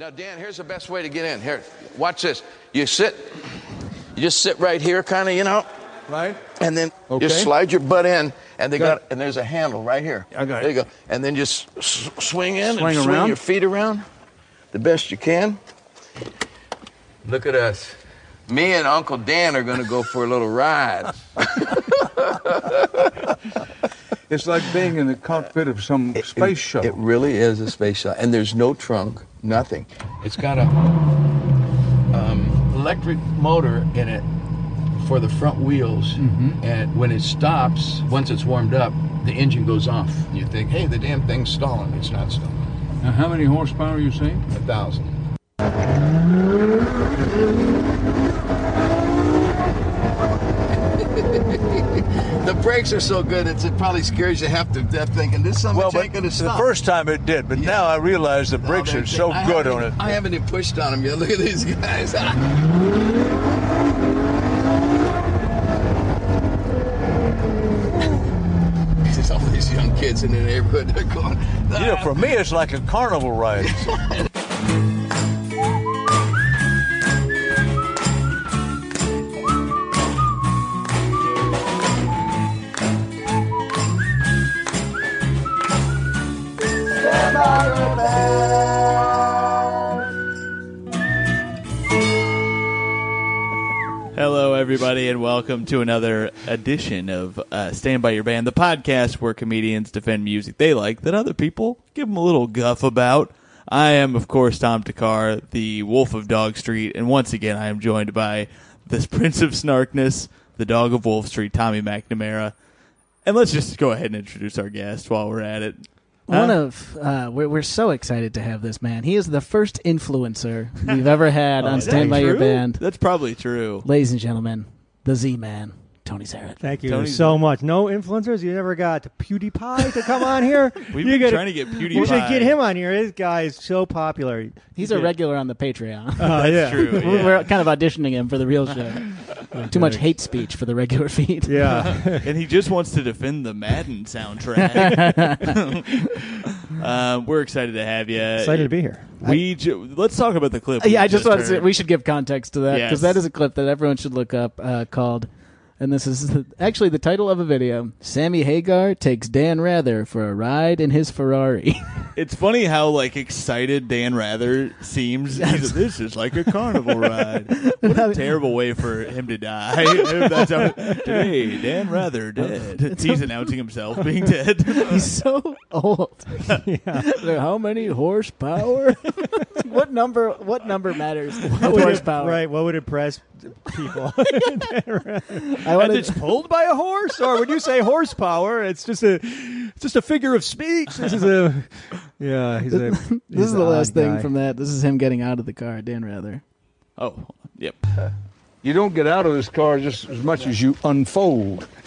Now, Dan, here's the best way to get in. Here, watch this. You sit, you just sit right here, kind of, you know, Right? and then Okay. just slide your butt in, and they Got got, and there's a handle right here. I got there it. you go. And then just s- swing in Swing and swing your feet around the best you can. Look at us. Me and Uncle Dan are going to go for a little ride. It's like being in the cockpit of some space shuttle. It really is a space shuttle, and there's no trunk, nothing. It's got a um, electric motor in it for the front wheels, and when it stops, once it's warmed up, the engine goes off. You think, hey, the damn thing's stalling. It's not stalling. now, how many horsepower are you saying? A thousand. the brakes are so good, it's, it probably scares you half to death thinking this something Well, but ain't gonna the first time it did, but now I realize the brakes are so I good on it. I haven't even pushed on them yet. Look at these guys. There's all these young kids in the neighborhood. They're going. You know, for me, it's like a carnival ride. Everybody, and welcome to another edition of uh, Stand By Your Band, the podcast where comedians defend music they like that other people give them a little guff about. I am, of course, Tom Thakkar, the Wolf of Dog Street, and once again, I am joined by this Prince of Snarkness, the Dog of Wolf Street, Tommy McNamara. And let's just go ahead and introduce our guest while we're at it. One of uh, we're, we're so excited to have this man. He is the first influencer we've ever had Oh, on Stand by Your? Band. That's probably true. Ladies and gentlemen, the Z Man, Tony Zaret. Thank you Tony's- so much. No influencers. You never got PewDiePie to come on here. We've you been gotta- trying to get PewDiePie. You should get him on here. This guy is so popular. He's a regular on the Patreon. Uh, yeah. True. We're- yeah. We're kind of auditioning him for the real show. Too much hate speech for the regular feed. Yeah. and he just wants to defend the Madden soundtrack. um, we're excited to have you. Excited to be here. We ju- let's talk about the clip. we yeah, I just want to say we should give context to that Yes. because that is a clip that everyone should look up uh, called, and this is the, actually the title of a video. Sammy Hagar takes Dan Rather for a ride in his Ferrari. It's funny how like excited Dan Rather seems. He's, this is like a carnival ride. What a terrible way for him to die. That's how, today, Dan Rather dead. He's announcing himself being dead. He's so old. How many horsepower? what number? What number matters? What would it- horsepower. right. What would impress people? I And it's pulled by a horse, or when you say horsepower, it's just a, it's just a figure of speech. This is a, yeah. He's a. This is the last odd thing from that. This is him getting out of the car. Dan Rather. Oh, yep. You don't get out of this car just as much as you unfold.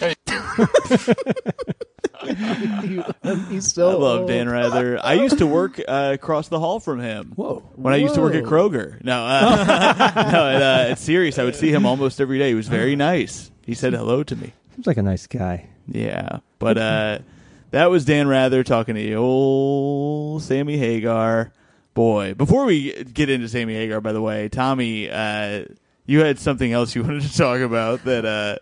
He's so. I love old. Dan Rather. I used to work uh, across the hall from him. Whoa. When I used to work at Kroger. No, uh, no, at, uh, it's serious. I would see him almost every day. He was very nice. He said hello to me. Seems like a nice guy. Yeah, but uh, that was Dan Rather talking to you, old Sammy Hagar. Boy, before we get into Sammy Hagar, by the way, Tommy, uh, you had something else you wanted to talk about that uh,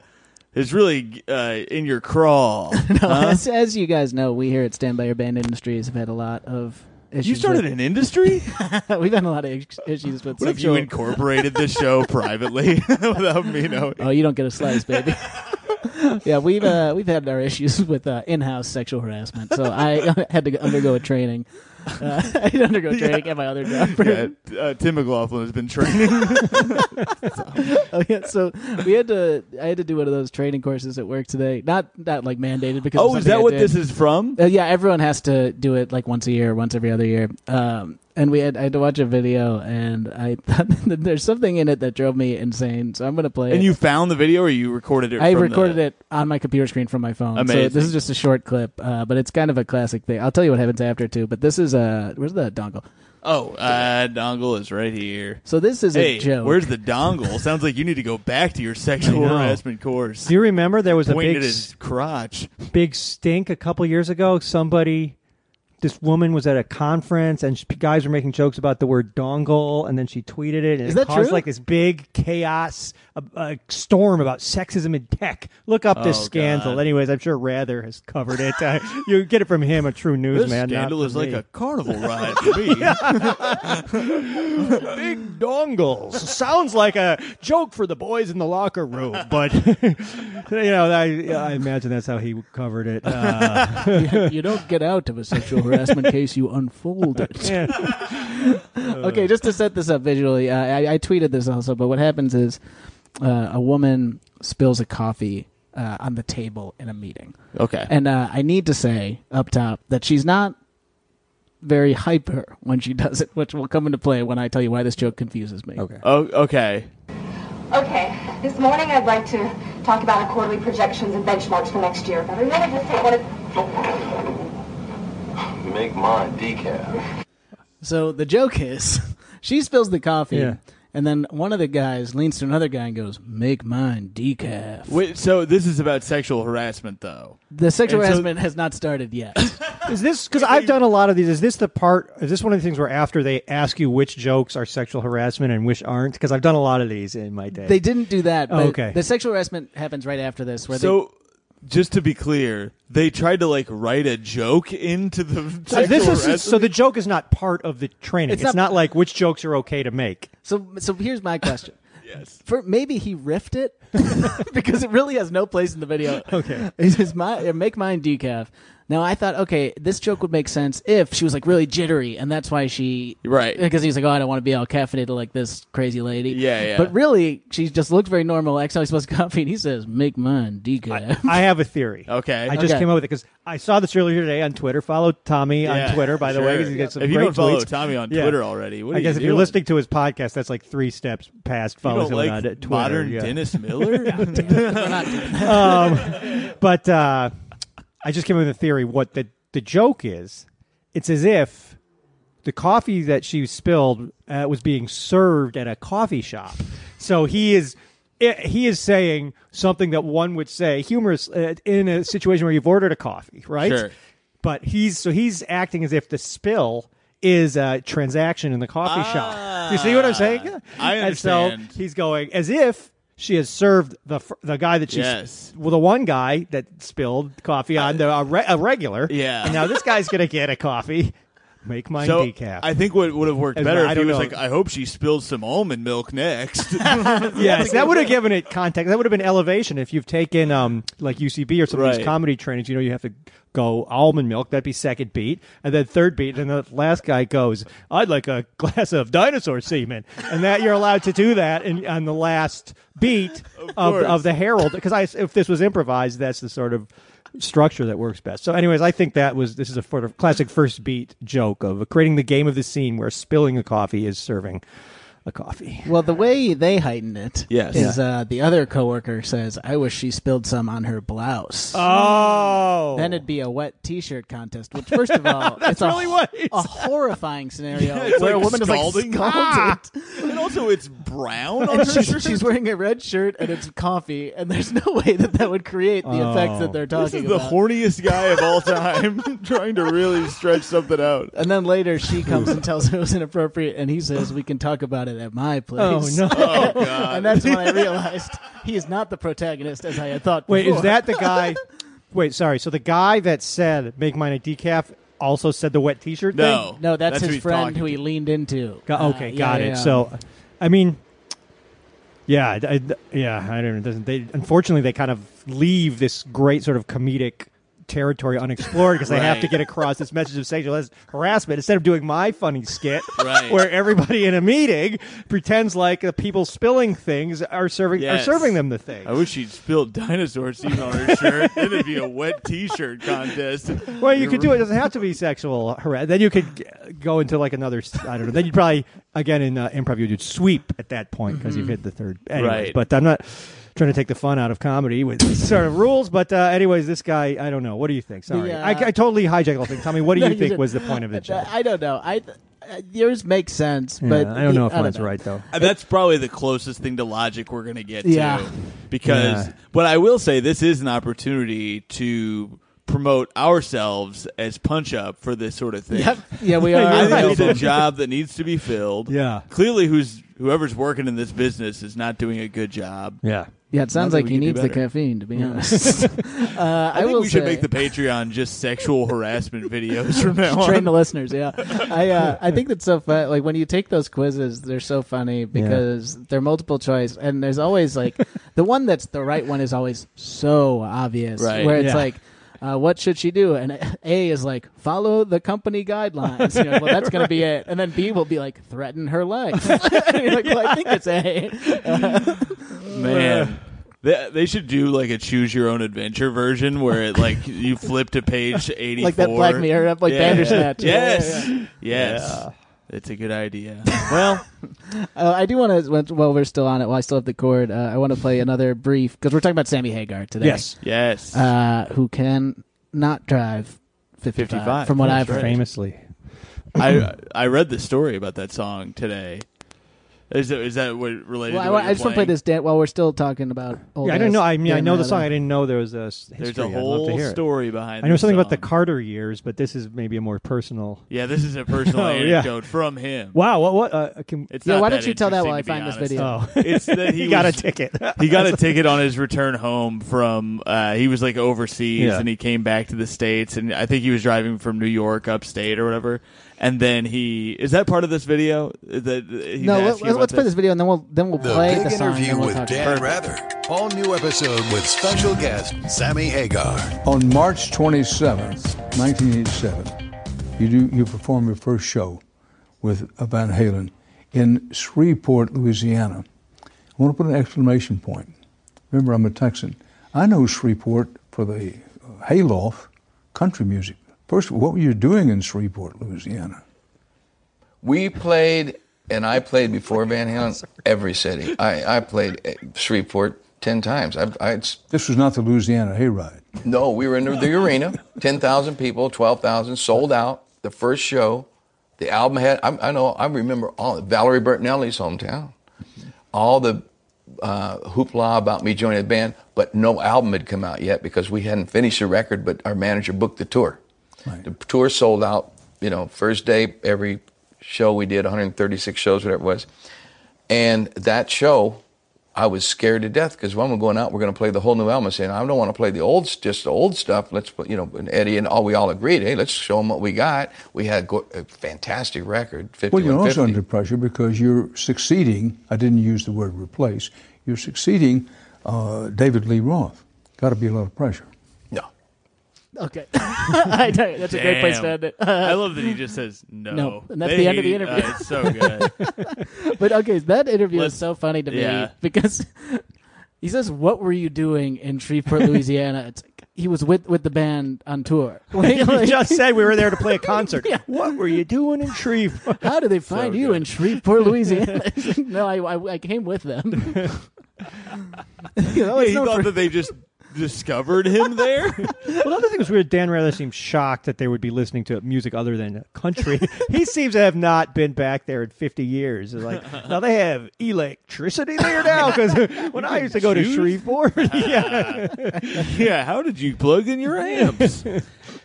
is really uh, in your crawl. No, huh? as, as you guys know, we here at Stand By Your Band Industries have had a lot of issues. You started with- an industry? We've had a lot of is- issues with What if you sexual. incorporated the show privately without me knowing? oh, you don't get a slice, baby. yeah, we've uh, we've had our issues with uh, in-house sexual harassment, so I had to undergo a training. Uh, I to undergo training at my other job. Yeah, uh, Tim McLaughlin has been training. oh yeah, so we had to. I had to do one of those training courses at work today. Not not like mandated because. oh, is that I what did. this is from? Uh, yeah, everyone has to do it like once a year, once every other year. Um, and we had I had to watch a video, and I thought that there's something in it that drove me insane. So I'm gonna play. And it. you found the video, or you recorded it? I from recorded the- it on my computer screen from my phone. So Amazing. this is just a short clip, uh, but it's kind of a classic thing. I'll tell you what happens after too. But this is uh, where's the dongle? Oh, uh, dongle is right here. So this is Hey, a joke. where's the dongle? Sounds like you need to go back to your sexual harassment course. Do you remember there was a big at his crotch. big stink a couple years ago? Somebody this woman was at a conference and she, guys were making jokes about the word dongle, and then she tweeted it, and Is it that caused true? like this big chaos, a, a storm about sexism in tech. Look up this Oh, scandal. God. Anyways, I'm sure Rather has covered it. Uh, you get it from him, a true This newsman. not scandal from is like me. a carnival ride to me. big dongles. Sounds like a joke for the boys in the locker room, but you know, I, I imagine that's how he covered it. Uh, you don't get out of a sexual harassment case; you unfold it. okay, just to set this up visually, uh, I, I tweeted this also. But what happens is, uh, a woman spills a coffee uh, on the table in a meeting, Okay. and uh, I need to say up top that she's not very hyper when she does it, which will come into play when I tell you why this joke confuses me. okay. oh, okay. Okay, this morning I'd like to talk about our quarterly projections and benchmarks for next year. But I really just take one of Make mine decaf. So the joke is, she spills the coffee, Yeah. and then one of the guys leans to another guy and goes, "Make mine decaf." Wait, so this is about sexual harassment, though. The sexual And so- harassment has not started yet. Is this because I've done a lot of these? Is this the part? Is this one of the things where after they ask you which jokes are sexual harassment and which aren't? Because I've done a lot of these in my day. they didn't do that. Oh, but Oh, okay. The sexual harassment happens right after this, where So, just to be clear, they tried to like write a joke into the So this is harassment. so the joke is not part of the training. It's It's, not- not, like which jokes are okay to make. So so here's my question. yes. For maybe he riffed it because it really has no place in the video. Okay. He says, "My make mine decaf." Now I thought, okay, this joke would make sense if she was like really jittery, and that's why she Right. because he's like, oh, I don't want to be all caffeinated like this crazy lady. Yeah, yeah. But really, she just looks very normal. Accidentally supposed to coffee, and he says, "Make mine decaf." I have a theory. Okay. I just Okay. came up with it because I saw this earlier today on Twitter. Follow Tommy Yeah, on Twitter, by the way, sure. 'cause he gets some if you great don't follow tweets. Tommy on Yeah. Twitter already, what are I guess you if you're doing? listening to his podcast, that's like three steps past you following don't him like on Twitter. modern yeah. Dennis Miller. um, but uh, I just came up with a theory. What the the joke is, it's as if the coffee that she spilled uh, was being served at a coffee shop. So he is he is saying something that one would say humorous uh, in a situation where you've ordered a coffee, right? Sure. But he's so he's acting as if the spill is a transaction in the coffee shop. You see what I'm saying? Ah, I And so he's going as if she has served the the guy that she's Yes. well the one guy that spilled coffee on the a, re- a regular. Yeah. And now this guy's gonna get a coffee. Make mine so decaf. I think what would have worked As better I if he was know. like, "I hope she spills some almond milk next." yes, that would have given it context. That would have been elevation. If you've taken um like UCB or some of Right. these comedy trainings, you know you have to go almond milk. That'd be second beat, and then third beat, and the last guy goes, "I'd like a glass of dinosaur semen," and that you're allowed to do that in, on the last beat of course. of, the Herald. Because I, if this was improvised, that's the sort of structure that works best. So, anyways, I think that was this is a sort of classic first beat joke of creating the game of the scene where spilling a coffee is serving a coffee. well, the way they heighten it is Yes. uh, the other coworker says, "I wish she spilled some on her blouse." Oh, Then it'd be a wet T-shirt contest. Which, first of all, it's a, really what he a horrifying scenario it's where like a woman scalding. is like scalded, and also, it's brown on and her she's, shirt. she's wearing a red shirt and it's coffee, and there's no way that that would create the effects that they're This talking is the about. horniest guy of all time, trying to really stretch something out. and then later she comes and tells her it was inappropriate, and he says, "We can talk about it at my place." Oh no! Oh god! and that's when I realized he is not the protagonist as I had thought. Wait, before. is that the guy? Wait, sorry. So the guy that said "make mine a decaf" also said the wet T-shirt no, thing. No, that's, who his he's friend who he to. leaned into. Got, Uh, okay, yeah, got yeah, it. yeah. So, I mean, yeah, I, I- yeah. I don't. Doesn't they? Unfortunately, they kind of leave this great sort of comedic territory unexplored because they have to Right. get across this message of sexual has- harassment instead of doing my funny skit Right. where everybody in a meeting pretends like the people spilling things are serving Yes. are serving them the thing. I wish she'd spilled dinosaur semen on her shirt. it'd be a wet T-shirt contest. Well, you could do it. It doesn't have to be sexual harassment. Then you could g- go into like another. I don't know. Then you'd probably again in uh, improv you'd sweep at that point because you've hit the third. Anyways, Right. But I'm not trying to take the fun out of comedy with these sort of rules. But uh, anyways, this guy, I don't know. What do you think? Sorry, The, uh, I, I totally hijacked the whole thing. Tell me, what do No, you you think didn't. was the point of the joke? I don't know. I th- uh, yours makes sense, Yeah, but I don't know if I mine's right though. Uh, That's probably the closest thing to logic we're going to get Yeah. to. Because, Yeah. but I will say this is an opportunity to promote ourselves as punch up for this sort of thing. Yep. Yeah, we are. I think it's a job that needs to be filled. Yeah. Clearly, who's whoever's working in this business is not doing a good job. Yeah. Yeah, it sounds like he needs the caffeine. To be honest, uh, I, I, think will we should say- make the Patreon just sexual harassment videos from now on. train the listeners. Yeah, I uh, I think that's so fun. Like when you take those quizzes, they're so funny because they're multiple choice, and there's always like the one that's the right one is always so obvious. Right. Where it's Yeah. like. Uh, what should she do? And A is like follow the company guidelines. You're like, well, that's going to be it. And then B will be like threaten her life. And you're like, well, I think it's A. Man. They, they should do like a choose your own adventure version where it like you flip to page 84 Like that Black Mirror, like Bandersnatch. yes Yeah, yes it's a good idea well Uh, I do want to, while we're still on it, while I still have the cord, uh, I want to play another brief because we're talking about Sammy Hagar today. Yes. yes uh, who can not drive 55, 55, from what that's I've right. heard. Famously. I I read the story about that song today is that, is that what related Well, to I, what I you're just want to play this dan- while we're still talking about old Yeah, I don't know. I mean, I know the song. I didn't know there was a s- history. there's a I'd love to whole hear it. story behind I know this something about the song. Carter years, but this is maybe a more personal. yeah this is a personal Oh, yeah. anecdote from him Wow. What? What? Uh, can, it's Yeah, not why that don't you tell that while I interesting, find to this be video? oh, it's that he he got a was- ticket. he got a ticket on his return home from uh, he was like overseas Yeah. and he came back to the states and I think he was driving from New York upstate or whatever and then he is that part of this video that he's No, asking let, let's play this? this video and then we'll then we'll The play Big the song. Interview we'll with talk Dan. Rather. All new episode with special guest Sammy Hagar. On March 27th, 1987, you do you perform your first show with Van Halen in Shreveport, Louisiana. I want to put an exclamation point. Remember, I'm a Texan. I know Shreveport for the uh, hayloft country music. First, what were you doing in Shreveport, Louisiana? We played, and I played before Van Halen every city. I, I played Shreveport ten times. I, I This was not the Louisiana Hayride. no, we were in the, the arena, ten thousand people, twelve thousand, sold out. The first show, the album had. I, I know. I remember all Valerie Bertinelli's hometown, all the uh, hoopla about me joining the band, but no album had come out yet because we hadn't finished the record. But our manager booked the tour. Right. The tour sold out. You know, first day, every show we did, 136 shows, whatever it was. And that show, I was scared to death because when we're going out, we're going to play the whole new album. Saying, I don't want to play the old, just the old stuff. Let's put, you know, and Eddie and all we all agreed, hey, let's show them what we got. We had a fantastic record, Well, you're also under pressure because you're succeeding. I didn't use the word replace. You're succeeding uh, David Lee Roth. Got to be a lot of pressure. No. Okay, I tell you, that's a great place to end it. I love that he just says no. No, and that's They the end of hate the it. interview. Uh, it's so good. But okay, that interview Let's- is so funny to me yeah. because he says, "What were you doing in Shreveport, Louisiana?" It's like, he was with with the band on tour. Like, you just said we were there to play a concert. Yeah. What were you doing in Shreveport? How did they find you in Shreveport, Louisiana? Like, no, I, I I came with them. you know, it's he known thought that they just discovered him there. Well, another thing was weird. Dan Rather seemed shocked that they would be listening to music other than country. he seems to have not been back there in 50 years. It's like, now they have electricity there now because when I used to go to? Shreveport, yeah. yeah, how did you plug in your amps?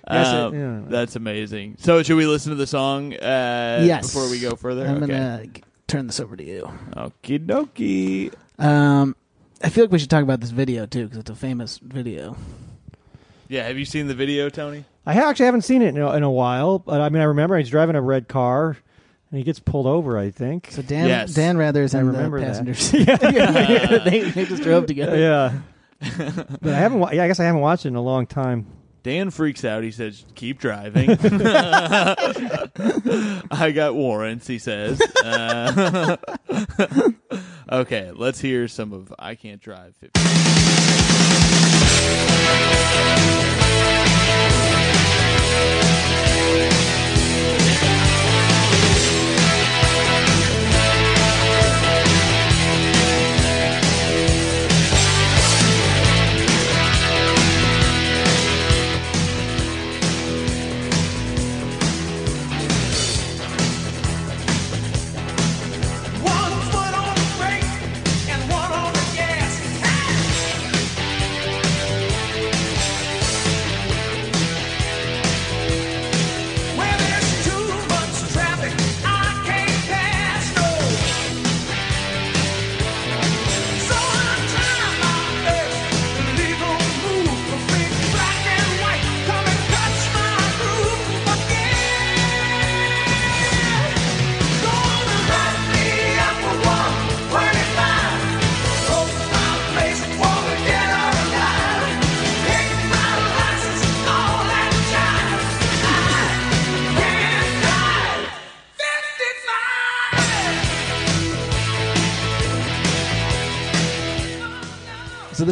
Um, yeah. That's amazing. So, should we listen to the song uh, yes. before we go further? I'm okay. gonna g- turn this over to you. Okie dokie. Um, I feel like we should talk about this video too because it's a famous video. Yeah, have you seen the video, Tony? I actually haven't seen it in a, in a while, but I mean, I remember he's driving a red car and he gets pulled over, I think. So Dan Yes. Dan Rather's I in the remember that. passenger seat. yeah, they, they just drove together. yeah. but I haven't. wa- Yeah, I guess I haven't watched it in a long time. Dan freaks out. He says, "Keep driving." I got warrants. He says. Uh, okay, let's hear some of "I Can't Drive." 50.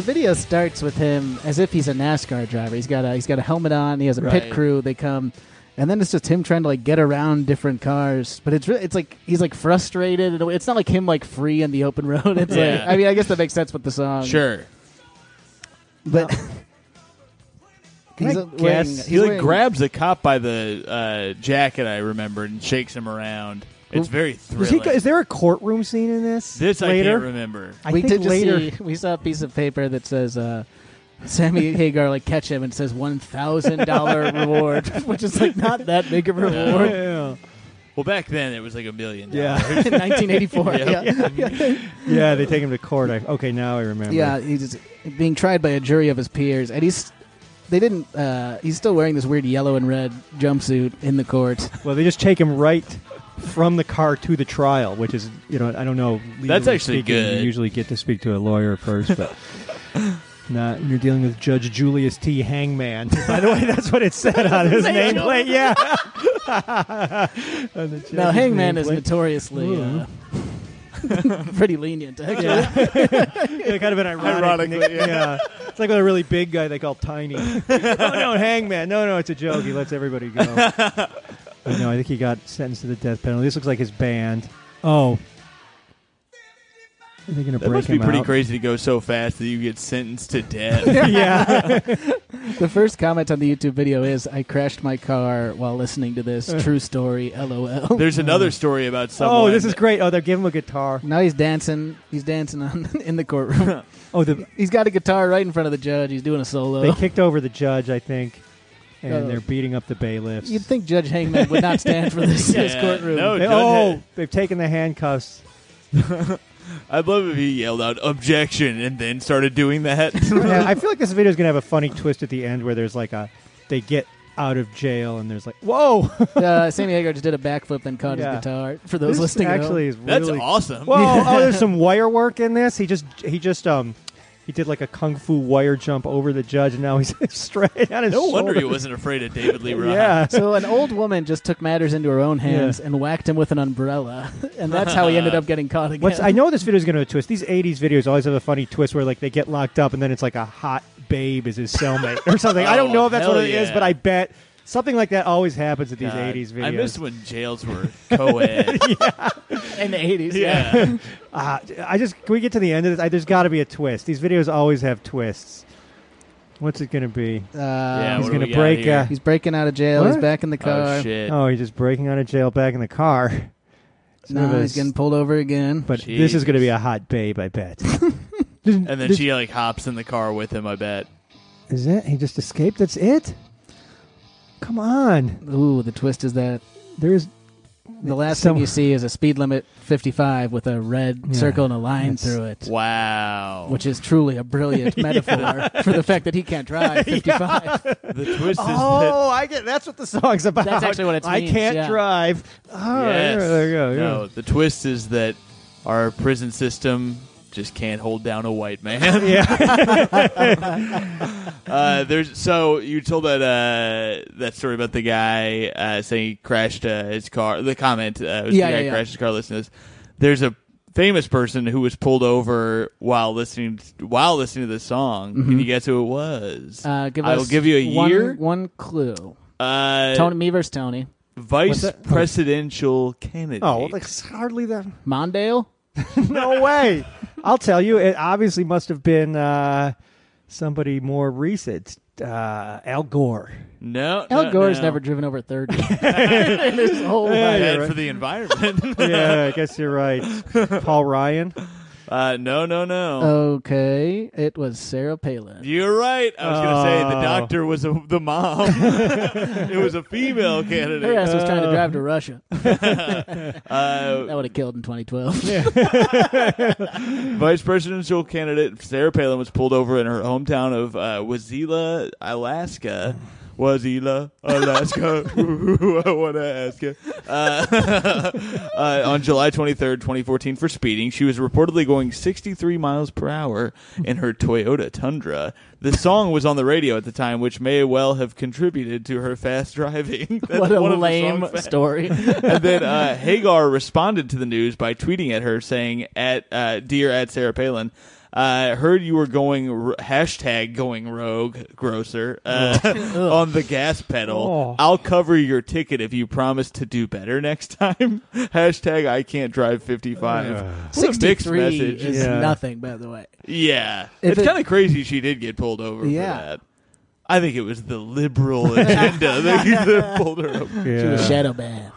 Video starts with him as if he's a NASCAR driver. He's got a he's got a helmet on. He has a Right. pit crew. They come, and then it's just him trying to like get around different cars. But it's re- it's like he's like frustrated. in a way. It's not like him like free in the open road. It's Yeah. like I mean I guess that makes sense with the song. Sure. but Can he's I uh, wearing- he's He like wearing- grabs a cop by the uh, jacket, I remember, and shakes him around. It's very Is, thrilling. he, is there a courtroom scene in this? this I later? can't remember. I we think did just later. see we saw a piece of paper that says uh, Sammy Hagar like catch him and says one thousand dollar reward, which is like not that big of a reward. Yeah. Well, back then it was like a million. Yeah. In 1984, Yeah. yeah. yeah, they take him to court. I, okay, now I remember. Yeah, he's being tried by a jury of his peers, and he's. They didn't. Uh, he's still wearing this weird yellow and red jumpsuit in the court. Well, they just take him right from the car to the trial, which is, you know, I don't know. That's actually speaking, good. You usually get to speak to a lawyer first, but not when you're dealing with Judge Julius T. Hangman. By the way, that's what it said on his nameplate. Yeah. Now, judge's Hangman is notoriously uh, pretty lenient, actually. Yeah, kind of an ironic. Ironically, nick- yeah. It's like with a really big guy they call Tiny. oh no, Hangman. No, no, it's a joke. He lets everybody go. But no, I think he got sentenced to the death penalty. This looks like his band. Oh. Are they going to That break must be him pretty out? crazy to go so fast that you get sentenced to death. yeah. The first comment on the YouTube video is, "I crashed my car while listening to this. True story. LOL." There's another story about someone. Oh, this is great. Oh, they give him a guitar. Now he's dancing. He's dancing on in the courtroom. Oh, the, he's got a guitar right in front of the judge. He's doing a solo. they kicked over the judge, I think, and Oh. they're beating up the bailiffs. You'd think Judge Hangman would not stand for this, this Yeah, courtroom. no. They- Judge oh, had- they've taken the handcuffs. I'd love if he yelled out objection and then started doing that. Yeah, I feel like this video is gonna have a funny twist at the end where there's like a they get out of jail and there's like whoa uh, Sammy Hagar just did a backflip and caught Yeah. his guitar. For those this listening, at home. actually is That's really awesome. whoa oh there's some wire work in this he just he just um he did like a kung fu wire jump over the judge and now he's straight on his No wonder he wasn't afraid of David Lee Roth. yeah So an old woman just took matters into her own hands and whacked him with an umbrella, and that's how he ended up getting caught again. What's, I know this video is going to twist. These '80s videos always have a funny twist where like they get locked up and then it's like a hot babe is his cellmate or something. I don't Oh, know if that's what hell it is, yeah. but I bet something like that always happens at these God, '80s videos. I miss when jails were co-ed. in the eighties? yeah. Uh, I just can we get to the end of this? I, there's got to be a twist. These videos always have twists. What's it going to be? Uh, Yeah, he's what do gonna we got break, here? uh, He's breaking out of jail. He's What? back in the car. Oh shit. Oh, he's just breaking out of jail, back in the car. Sort of No, a he's s- getting pulled over again. But this is going to be a hot babe, I bet. And then she like hops in the car with him. I bet. Is it? He just escaped. That's it. Come on. Ooh, the twist is that There's the last Some- thing you see is a speed limit 55 with a red Yeah, circle and a line that's- through it. Wow. Which is truly a brilliant metaphor for the fact that he can't drive 55. the twist is Oh, I get. That's what the song's about. That's actually what it I means, can't yeah. drive. Oh, Yes. there, there you go. Yeah. No, the twist is that our prison system just can't hold down a white man. uh, there's so you told that uh, that story about the guy uh, saying he crashed uh, his car. The comment uh, was Yeah, the guy yeah, yeah. crashed his car. Listening to this, there's a famous person who was pulled over while listening while listening to this song. Can you guess who it was? Mm-hmm. Uh, give I will us give you a one, year. One clue. Uh, Tony, me versus Tony. vice presidential candidate. Oh, well, that's hardly that. Mondale? No way. I'll tell you. It obviously must have been uh, somebody more recent. Uh, Al Gore. no, Al no, Gore's no. never driven over 30 in his whole Yeah, life. you're bad right. for the environment. yeah, I guess you're right. Paul Ryan. Uh, no, no, no. Okay, it was Sarah Palin. You're right. I was going to say the Oh. doctor was a, the mom. it was a female candidate. Her candidate. ass was trying to drive to Russia. Uh, That would have killed in 2012. vice presidential candidate Sarah Palin was pulled over in her hometown of uh, Wasilla, Alaska. Wasilla, Alaska. Ooh, I want to ask you. Uh, uh, on July 23rd, 2014, for speeding, she was reportedly going 63 miles per hour in her Toyota Tundra. The song was on the radio at the time, which may well have contributed to her fast driving. That's what a one of the lame story. and then uh, Hagar responded to the news by tweeting at her saying, "At uh, dear at Sarah Palin." I heard you were going r- hashtag going rogue, grocer, uh, on the gas pedal. Oh. I'll cover your ticket if you promise to do better next time. hashtag I can't drive 55. What a mixed 63 message. is Yeah. nothing, by the way. Yeah. If it's it- kind of crazy she did get pulled over Yeah. for that. I think it was the liberal agenda that, that pulled her over. She was shadow banned.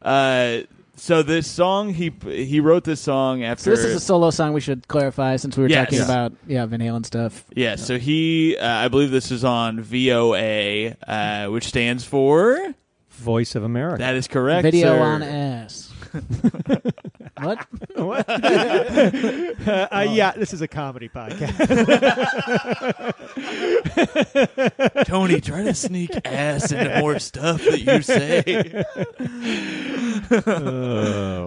Uh, so this song he he wrote this song so after this is a solo song. We should clarify since we were Yes. talking Yeah. about yeah Van Halen stuff. yeah. So he uh, I believe this is on VOA, uh, which stands for Voice of America. that is correct. Video sir. on ass. what? What? uh, yeah, this is a comedy podcast. Tony, try to sneak ass into more stuff that you say.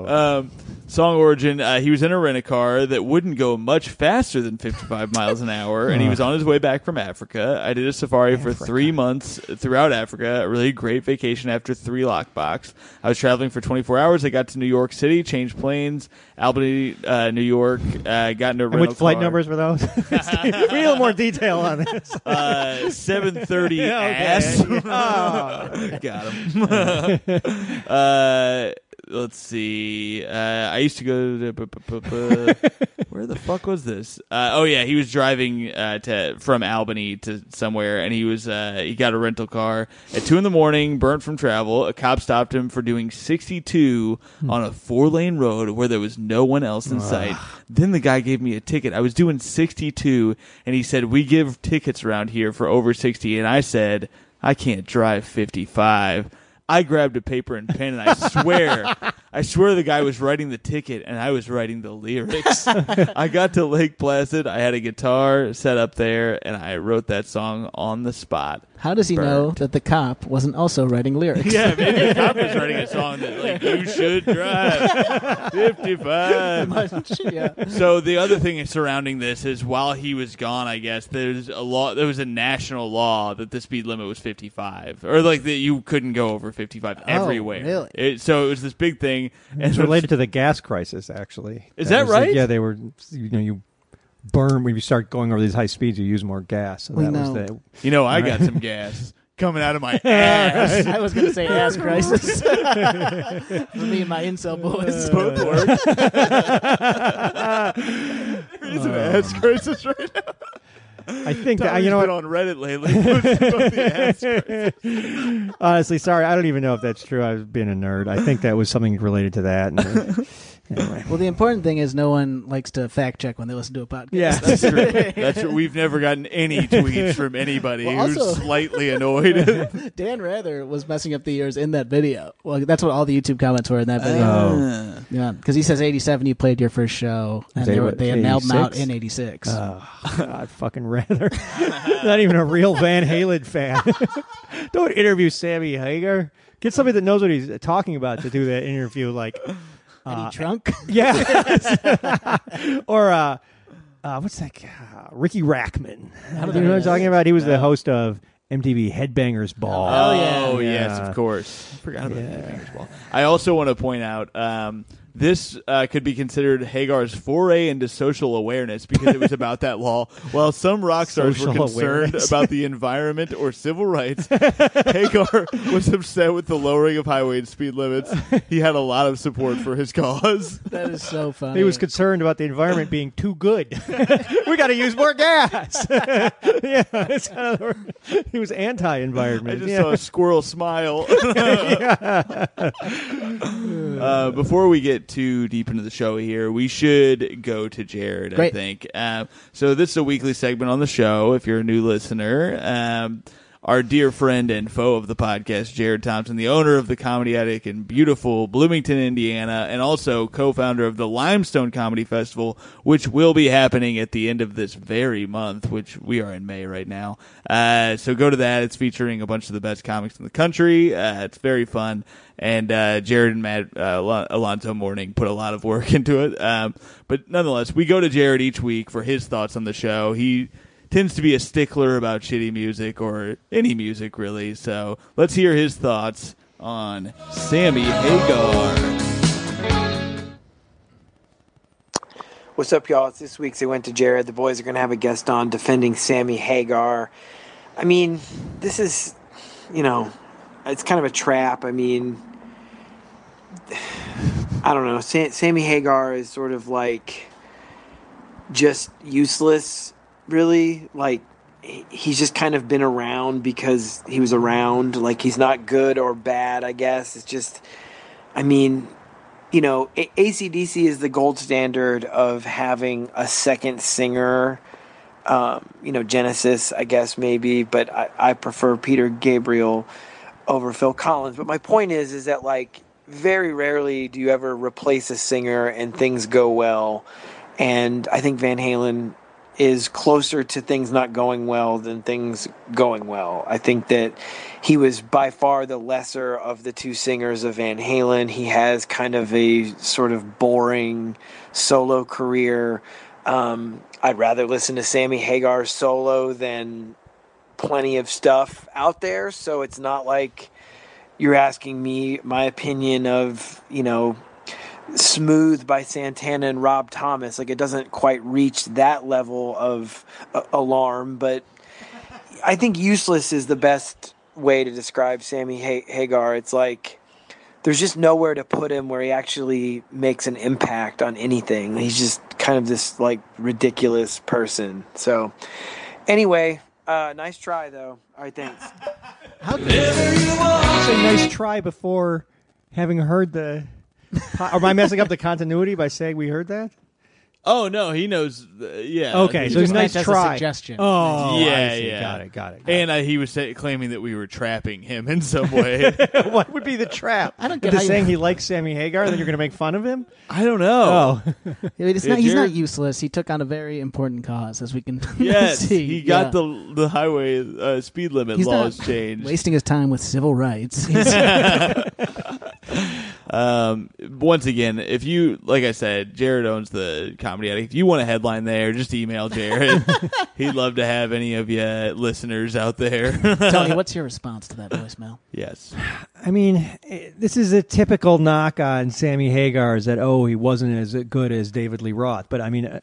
um, song origin: uh, He was in a rent a car that wouldn't go much faster than 55 miles an hour, and he was on his way back from Africa. I did a safari for three months throughout Africa. A really great vacation after three lockbox. I was traveling for 24 hours. I got to New York City, changed planes, Albany, uh, New York. Uh, got into a rental which flight car. numbers were those? need a little more detail on this. Uh, 730 Okay. ass. Oh. Got him. uh, let's see. Uh, I used to go to. Where the fuck was this? Uh, oh yeah, he was driving uh, to from Albany to somewhere, and he was uh, he got a rental car at two in the morning, burnt from travel. A cop stopped him for doing sixty two on a four lane road where there was no one else in sight. Then the guy gave me a ticket. I was doing sixty two, and he said we give tickets around here for over sixty, and I said I can't drive fifty five. I grabbed a paper and pen, and I swear, I swear the guy was writing the ticket, and I was writing the lyrics. I got to Lake Placid. I had a guitar set up there, and I wrote that song on the spot. How does he Burn. know that the cop wasn't also writing lyrics? Yeah, maybe the cop was writing a song that like you should drive fifty five. yeah. So the other thing surrounding this is while he was gone, I guess there's a law. There was a national law that the speed limit was 55, or like that you couldn't go over 55 everywhere. really? It, so it was this big thing, and It's related to the gas crisis, actually. Is that was the- right? yeah, they were. You know, you burn when you start going over these high speeds. You use more gas. So We that was know. the. You know, I got some gas coming out of my ass. I was going to say ass crisis. For me and my incel boys. Both work. There's an um, ass crisis right now. I think that you know been what. on Reddit lately. About the ass crisis. Honestly, sorry, I don't even know if that's true. I've been a nerd. I think that was something related to that. And, anyway, Well, the important thing is no one likes to fact check when they listen to a podcast. Yeah. That's true. That's true. We've never gotten any tweets from anybody Well, who's also- slightly annoyed. Dan Rather was messing up the years in that video. Well, that's what all the YouTube comments were in that video. Oh. Yeah, because he says 87 you played your first show, and They they, were, were- they had nailed out in 86. uh, I'd fucking rather. Not even a real Van Halen fan. don't interview Sammy Hagar. Get somebody that knows what he's talking about to do that interview. Like, Eddie Trunk? yeah, or uh, uh, what's that? guy? Uh, Riki Rachtman. You know what I'm talking about? He was the host of MTV Headbangers Ball. Oh, yeah. Oh, yes, of course. I forgot about Yeah. the Fingers Ball. I also want to point out um, this uh, could be considered Hagar's foray into social awareness because it was about that law. While some rock stars were concerned awareness. about the environment or civil rights, Hagar was upset with the lowering of highway speed limits. He had a lot of support for his cause. That is so funny. He was concerned about the environment being too good. we got to use more gas. yeah, it's kind of, he was anti-environment. I just yeah. saw a squirrel smile. Uh, before we get too deep into the show here, we should go to Jared, I think. Uh, so, this is a weekly segment on the show. If you're a new listener, um, our dear friend and foe of the podcast, Jared Thompson, the owner of the Comedy Attic in beautiful Bloomington, Indiana, and also co founder of the Limestone Comedy Festival, which will be happening at the end of this very month, which we are in May right now. Uh, so go to that. It's featuring a bunch of the best comics in the country. Uh, it's very fun. And uh, Jared and Matt uh, Alonzo Morning put a lot of work into it. Um, but nonetheless, we go to Jared each week for his thoughts on the show. He tends to be a stickler about shitty music or any music really. So let's hear his thoughts on Sammy Hagar. What's up, y'all? It's this week's They Went to Jared. The boys are going to have a guest on defending Sammy Hagar. I mean, this is, you know, it's kind of a trap. I mean, I don't know. Sammy Hagar is sort of like just useless, really. Like, he's just kind of been around because he was around. Like, he's not good or bad, I guess. It's just, I mean, you know, A- ACDC is the gold standard of having a second singer. Um, you know, Genesis, I guess maybe, but I, I prefer Peter Gabriel over Phil Collins. But my point is, is that like very rarely do you ever replace a singer and things go well. And I think Van Halen is closer to things not going well than things going well. I think that he was by far the lesser of the two singers of Van Halen. He has kind of a sort of boring solo career. Um, I'd rather listen to Sammy Hagar solo than plenty of stuff out there. So it's not like you're asking me my opinion of, you know, Smooth by Santana and Rob Thomas. Like it doesn't quite reach that level of uh, alarm, but I think useless is the best way to describe Sammy ha- Hagar. It's like there's just nowhere to put him where he actually makes an impact on anything. He's just kind of this like ridiculous person. So anyway, uh, nice try though. All right, thanks. How could you say nice try before having heard the. Or am I messing up the continuity by saying we heard that? Oh no, he knows. Uh, yeah. Okay, He so just nice meant as a try. suggestion. Oh, yeah, I see. yeah. Got it, got it, got and uh, he was say, claiming that we were trapping him in some way. what would be the trap? I don't get Just how you- saying he likes Sammy Hagar, then you're going to make fun of him? I don't know. Oh, I mean, it's Yeah, not, he's not useless. He took on a very important cause, as we can yes, see. he got Yeah. the the highway uh, speed limit He's laws not changed. wasting his time with civil rights. He's- um, once again, if you like I said, Jared owns the Comedy Attic. If you want a headline there, just email Jared. He'd love to have any of you listeners out there. Tony, what's your response to that voicemail? yes. I mean, this is a typical knock on Sammy Hagar is that, oh, he wasn't as good as David Lee Roth. But I mean, uh,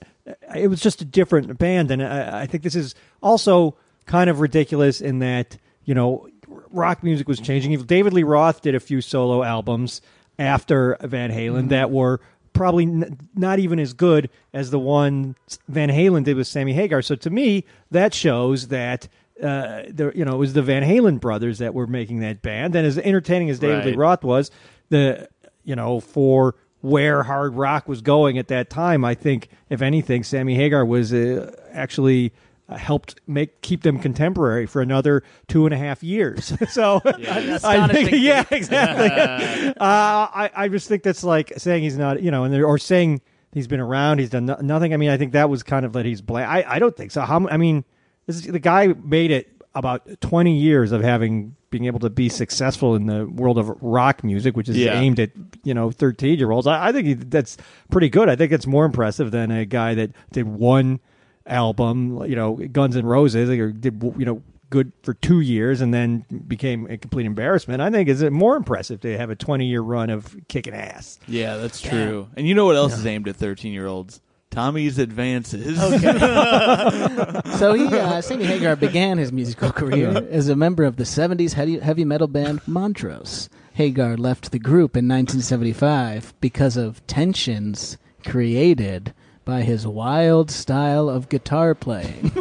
it was just a different band. And I, I think this is also kind of ridiculous in that, you know, rock music was changing. David Lee Roth did a few solo albums after Van Halen that were probably n- not even as good as the one Van Halen did with Sammy Hagar. So to me, that shows that uh, the you know it was the Van Halen brothers that were making that band, and as entertaining as David Lee Roth was, the you know for where hard rock was going at that time, I think if anything, Sammy Hagar was uh, actually. Uh, helped make keep them contemporary for another two and a half years. so, I think, yeah, exactly. uh, I I just think that's like saying he's not, you know, and they're- or saying he's been around, he's done no- nothing. I mean, I think that was kind of that he's bland. I I don't think so. How m- I mean, this is, the guy made it about twenty years of having being able to be successful in the world of rock music, which is Yeah. aimed at you know thirteen year olds. I, I think he, that's pretty good. I think it's more impressive than a guy that did one album, you know, Guns N' Roses, or did you know good for two years and then became a complete embarrassment. I think is it more impressive to have a twenty year run of kicking ass. Yeah, that's true. And you know what else is aimed at thirteen year olds? Tommy's advances. so he, uh, Sammy Hagar began his musical career as a member of the 70s heavy, heavy metal band Montrose. Hagar left the group in 1975 because of tensions created by his wild style of guitar playing.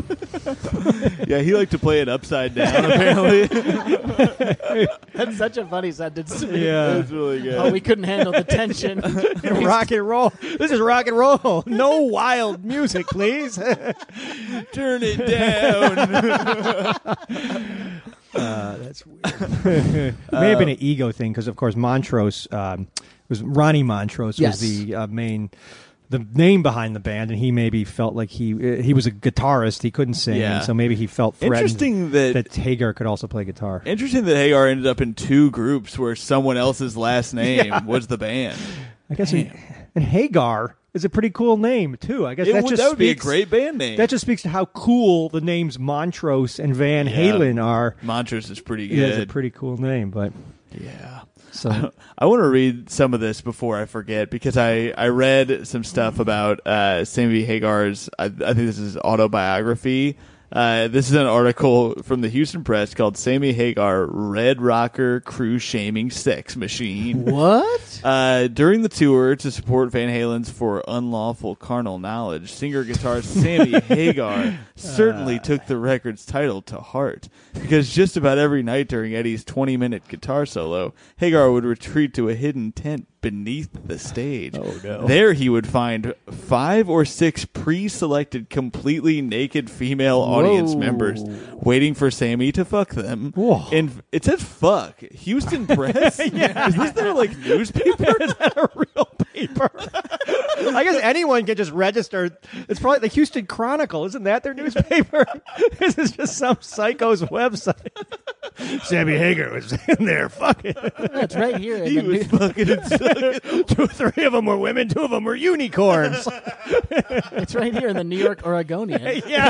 yeah, he liked to play it upside down. Apparently, That's such a funny sentence. to me. Yeah. that's really good. Oh, we couldn't handle the tension. rock and roll. This is rock and roll. No wild music, please. Turn it down. Uh, that's weird. May have been an ego thing because, of course, Montrose um, was Ronnie Montrose Yes. was the uh, main, the name behind the band, and he maybe felt like he he was a guitarist. He couldn't sing, Yeah. and so maybe he felt threatened Interesting that- that Hagar could also play guitar. Interesting that Hagar ended up in two groups where someone else's last name Yeah. was the band. I guess, and, and Hagar is a pretty cool name too. I guess It that would- just that would be a great band name. That just speaks to how cool the names Montrose and Van Yeah. Halen are. Montrose is pretty Yeah, it's a pretty cool name, but Yeah. So I want to read some of this before I forget because I, I read some stuff about uh, Sammy Hagar's, I, I think this is autobiography. Uh, this is an article from the Houston Press called Sammy Hagar, Red Rocker Crew Shaming Sex Machine. What? Uh, during the tour to support Van Halen's For Unlawful Carnal Knowledge, singer guitarist Sammy Hagar certainly took the record's title to heart because just about every night during Eddie's 20 minute guitar solo, Hagar would retreat to a hidden tent beneath the stage. Oh, no. There he would find five or six pre selected, completely naked female audience Whoa. members waiting for Sammy to fuck them. Whoa. And it says fuck. Houston Press? Yeah. Is this their like newspaper? is that a real paper? I guess anyone can just register. It's probably the Houston Chronicle, isn't that their newspaper? this is just some psycho's website. Sammy Hagar was in there fucking. That's right here. in he was new- fucking and sucking. Two, three of them were women. Two of them were unicorns. it's right here in the New York Oregonian. yeah.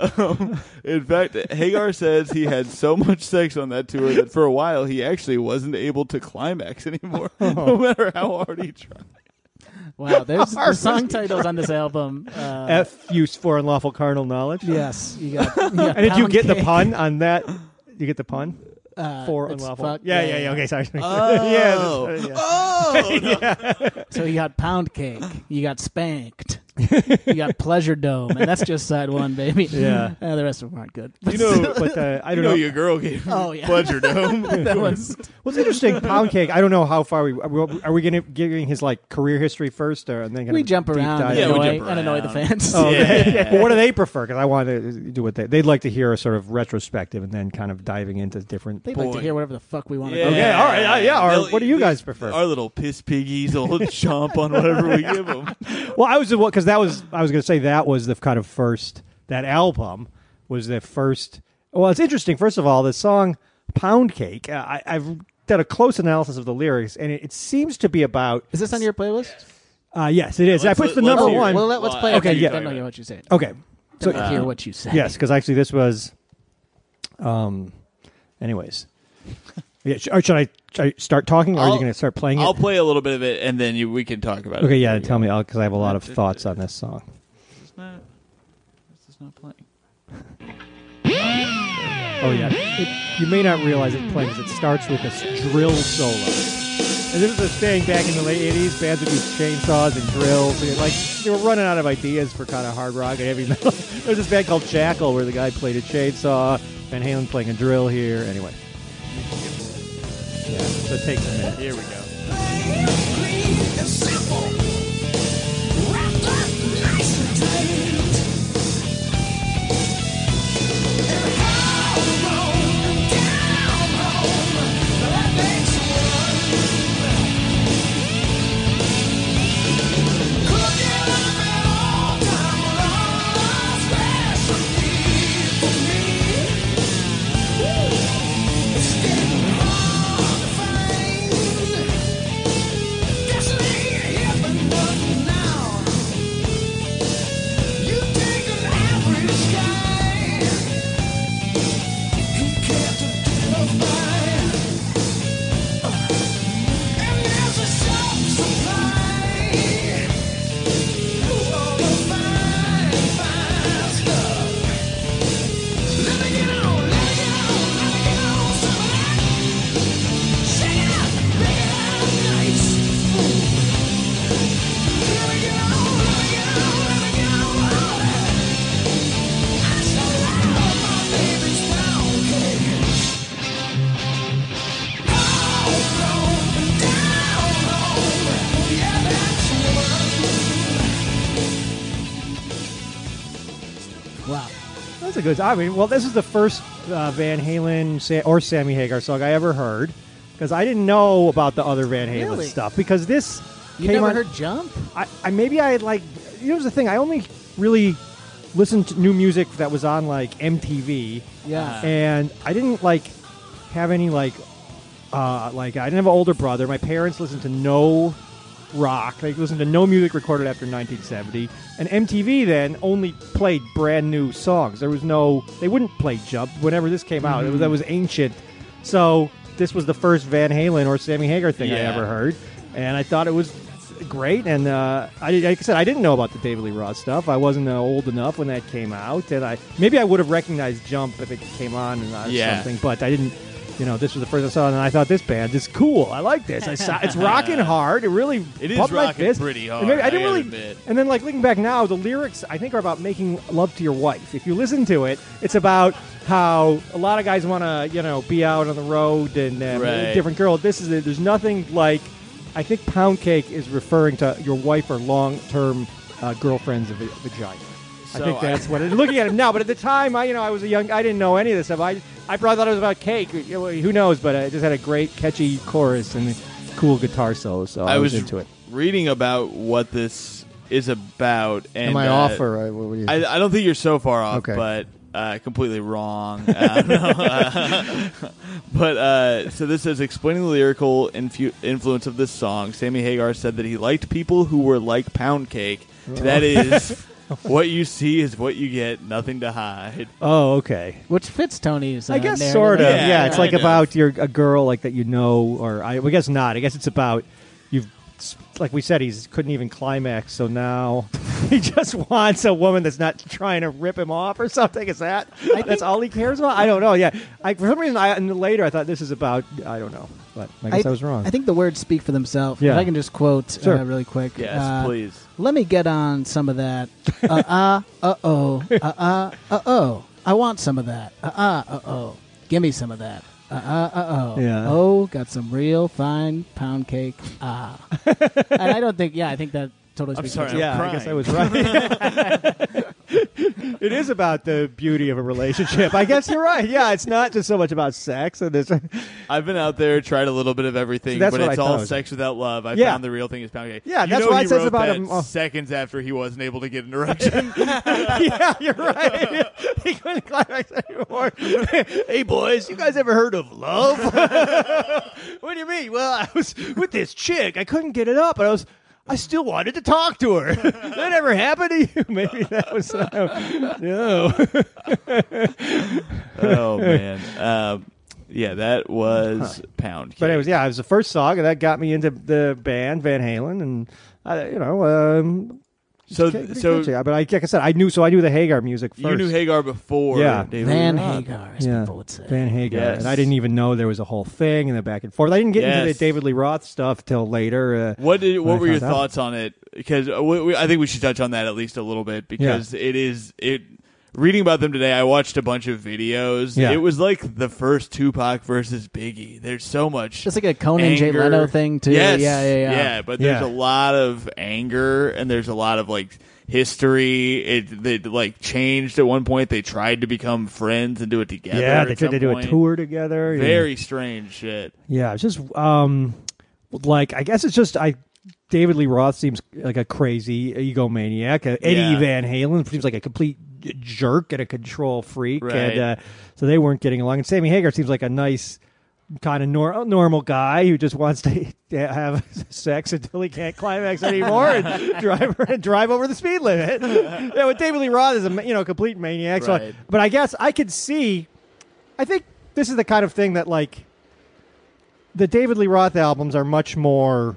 Um, in fact, Hagar says he had so much sex on that tour that for a while he actually wasn't able to climax anymore, no matter how hard he tried. Wow, there's the song titles on this album. Uh, F use for unlawful carnal knowledge. yes, you got. You got And did you Pound get the pun on that? You get the pun Uh, for unlawful. fuck- yeah, yeah, yeah, Okay, sorry. Oh. yeah, that's- yeah. Oh, So you got Pound Cake. You got Spanked. You got Pleasure Dome, and that's just side one, baby. Yeah. Uh, the rest of them aren't good. you know, But uh, I don't know, know. your girl gave Oh, yeah. pleasure dome. that was What's interesting, pound cake. I don't know how far we are. We, are we going to giving his like career history first, or and then gonna we jump around dive and, Yeah, we annoy, jump and annoy the fans. Oh, Yeah. okay. Well, what do they prefer? Because I want to do what they they'd like to hear a sort of retrospective and then kind of diving into different. They'd like to hear whatever the fuck we want to Yeah. do. Okay, all right, uh, yeah, or what do you guys prefer? Our little piss piggies will chomp on whatever we give them. Well, I was what because that was I was going to say that was the kind of first that album was the first. Well, it's interesting. First of all, the song "Pound Cake." Uh, I, I've done a close analysis of the lyrics, and it, it seems to be about. Is this on your playlist? Uh, yes, it is. I put the let's number one. Well, let, us Well, play. okay, it. yeah. Then I'll hear what you say. okay, So so hear what you say. yes, because actually this was. Um. Anyways, yeah. sh- Or should I, should I start talking, or are you I'll- going to start playing it? I'll play a little bit of it, and then you, we can talk about it. okay, yeah. Tell me, because I have a lot of thoughts on this song. It's not, it's not playing. Oh yeah, it, you may not realize it playing 'cause it starts with this drill solo. And this is a thing back in the late '80s. Bands would use chainsaws and drills. And like they were running out of ideas for kind of hard rock and heavy metal. There's this band called Jackyl where the guy played a chainsaw. Van Halen playing a drill here. Anyway, yeah. So it takes a minute. Here we go. I mean, well, this is the first uh, Van Halen Sa- or Sammy Hagar song I ever heard because I didn't know about the other Van Halen Really? stuff because this You came never on. heard Jump? I, I maybe I had like here's the thing I only really listened to new music that was on like MTV Yeah. and I didn't like have any like uh like I didn't have an older brother my parents listened to no rock. They listened to no music recorded after 1970, and MTV then only played brand new songs. There was no, they wouldn't play Jump whenever this came out. It was that was ancient. So this was the first Van Halen or Sammy Hagar thing I ever heard, and I thought it was great. And uh, I, like I said, I didn't know about the David Lee Roth stuff. I wasn't uh, old enough when that came out, and I maybe I would have recognized Jump if it came on and Yeah. something, but I didn't. You know, this was the first I saw, and I thought this band is cool. I like this. I saw, it's rocking hard. It really It is pumped my rocking fist. pretty And maybe- hard, I didn't really. admit. And then, like looking back now, the lyrics I think are about making love to your wife. If you listen to it, it's about how a lot of guys want to, you know, be out on the road and uh, Right. different girl. This is it. there's nothing like. I think pound cake is referring to your wife or long term uh, girlfriend's v- vagina. I So think I- that's what it. Looking at him now, but at the time, I you know I was a young. I didn't know any of this stuff. I I probably thought it was about cake. Who knows? But it just had a great catchy chorus and cool guitar solo. So I, I was, was into it. reading about what this is about. And, Am I uh, off or uh, what, what do you? I, I don't think you're so far off, Okay. but uh, completely wrong. Uh, but uh, so this is explaining the lyrical infu- influence of this song. Sammy Hagar said that he liked people who were like pound cake. That is, what you see is what you get. Nothing to hide. Oh, okay. Which fits Tony's. Uh, I guess narrative. sort of. Yeah, Yeah, it's like kind of. about your a girl like that you know, or I, I guess not. I guess it's about you've like we said, he's couldn't even climax, so now he just wants a woman that's not trying to rip him off or something. Is that that's all he cares about? I don't know. Yeah, I, for some reason, I and later I thought this is about I don't know, but I guess I, was wrong. I think the words speak for themselves. Yeah. If I can just quote Sure. uh, really quick. Yes, Uh, please. Let me get on some of that. Uh uh uh oh uh uh uh oh. I want some of that. Uh uh uh oh. Give me some of that. Uh uh uh oh. Yeah. Oh, got some real fine pound cake. Ah. and I don't think. Yeah, I think that totally. I'm speaks sorry, for yeah, I'm I guess I was right. it is about the beauty of a relationship. I guess you're right. Yeah, it's not just so much about sex. And I've been out there, tried a little bit of everything, that's but what it's I all thought. sex without love. I Yeah. found the real thing is pound cake. Yeah, you that's know why he it says wrote about that him- oh. seconds after he wasn't able to get an erection. yeah, you're right. he couldn't climax anymore. hey, boys, you guys ever heard of love? what do you mean? Well, I was with this chick. I couldn't get it up, but I was. I still wanted to talk to her. that ever happened to you? Maybe that was uh, no. oh man, um, yeah, that was pound. Cake. But it was yeah, it was the first song, and that got me into the band Van Halen, and I, you know, um, so it's so catchy. but I, like I said, I knew so I knew the Hagar music first. you knew Hagar before. Yeah. David Van Lee Roth. Hagar, as Yeah. people would say. Van Hagar, Yes. and I didn't even know there was a whole thing and the back and forth. I didn't get into Yes. the David Lee Roth stuff till later. Uh, What did when what were your found out. thoughts on it? Because uh, we, we, I think we should touch on that at least a little bit because it is it. Reading about them today, I watched a bunch of videos. Yeah. It was like the first Tupac versus Biggie. There's so much. Just like a Conan J. anger. Leno thing, too. Yes. Yeah, yeah, yeah. Yeah, but there's Yeah. a lot of anger and there's a lot of like history. It they like changed at one point. They tried to become friends and do it together. yeah, they tried to do point. a tour together. yeah. Very strange shit. Yeah, it's just um, like I guess it's just I. David Lee Roth seems like a crazy egomaniac. Uh, Eddie Yeah. Van Halen seems like a complete jerk and a control freak, Right. and uh, so they weren't getting along. And Sammy Hagar seems like a nice, kind of nor- normal guy who just wants to have sex until he can't climax anymore and drive and drive over the speed limit. yeah, but David Lee Roth is a you know complete maniac. So, Right. but I guess I could see. I think this is the kind of thing that like the David Lee Roth albums are much more,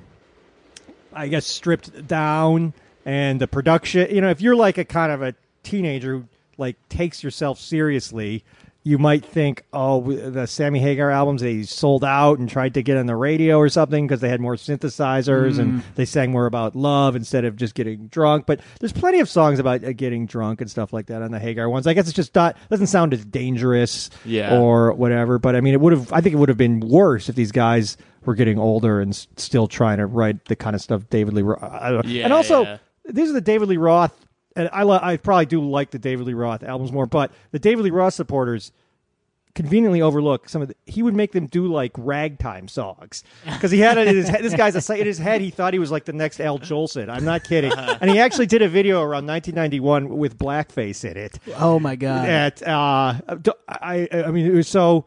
I guess, stripped down, and the production. You know, if you're like a kind of a teenager who like takes yourself seriously, you might think, oh, the Sammy Hagar albums they sold out and tried to get on the radio or something because they had more synthesizers and they sang more about love instead of just getting drunk. But there's plenty of songs about uh, getting drunk and stuff like that on the Hagar ones. I guess it's just not doesn't sound as dangerous Yeah. or whatever. But I mean, it would have. I think it would have been worse if these guys were getting older and s- still trying to write the kind of stuff David Lee. Roth. I don't know. Yeah, and also, yeah. these are the David Lee Roth. And I, li- I probably do like the David Lee Roth albums more, but the David Lee Roth supporters conveniently overlook some of the, he would make them do like ragtime songs because he had it in his head this guy's a, in his head he thought he was like the next Al Jolson I'm not kidding and he actually did a video around 1991 with blackface in it Oh my god. at uh, I I mean it was so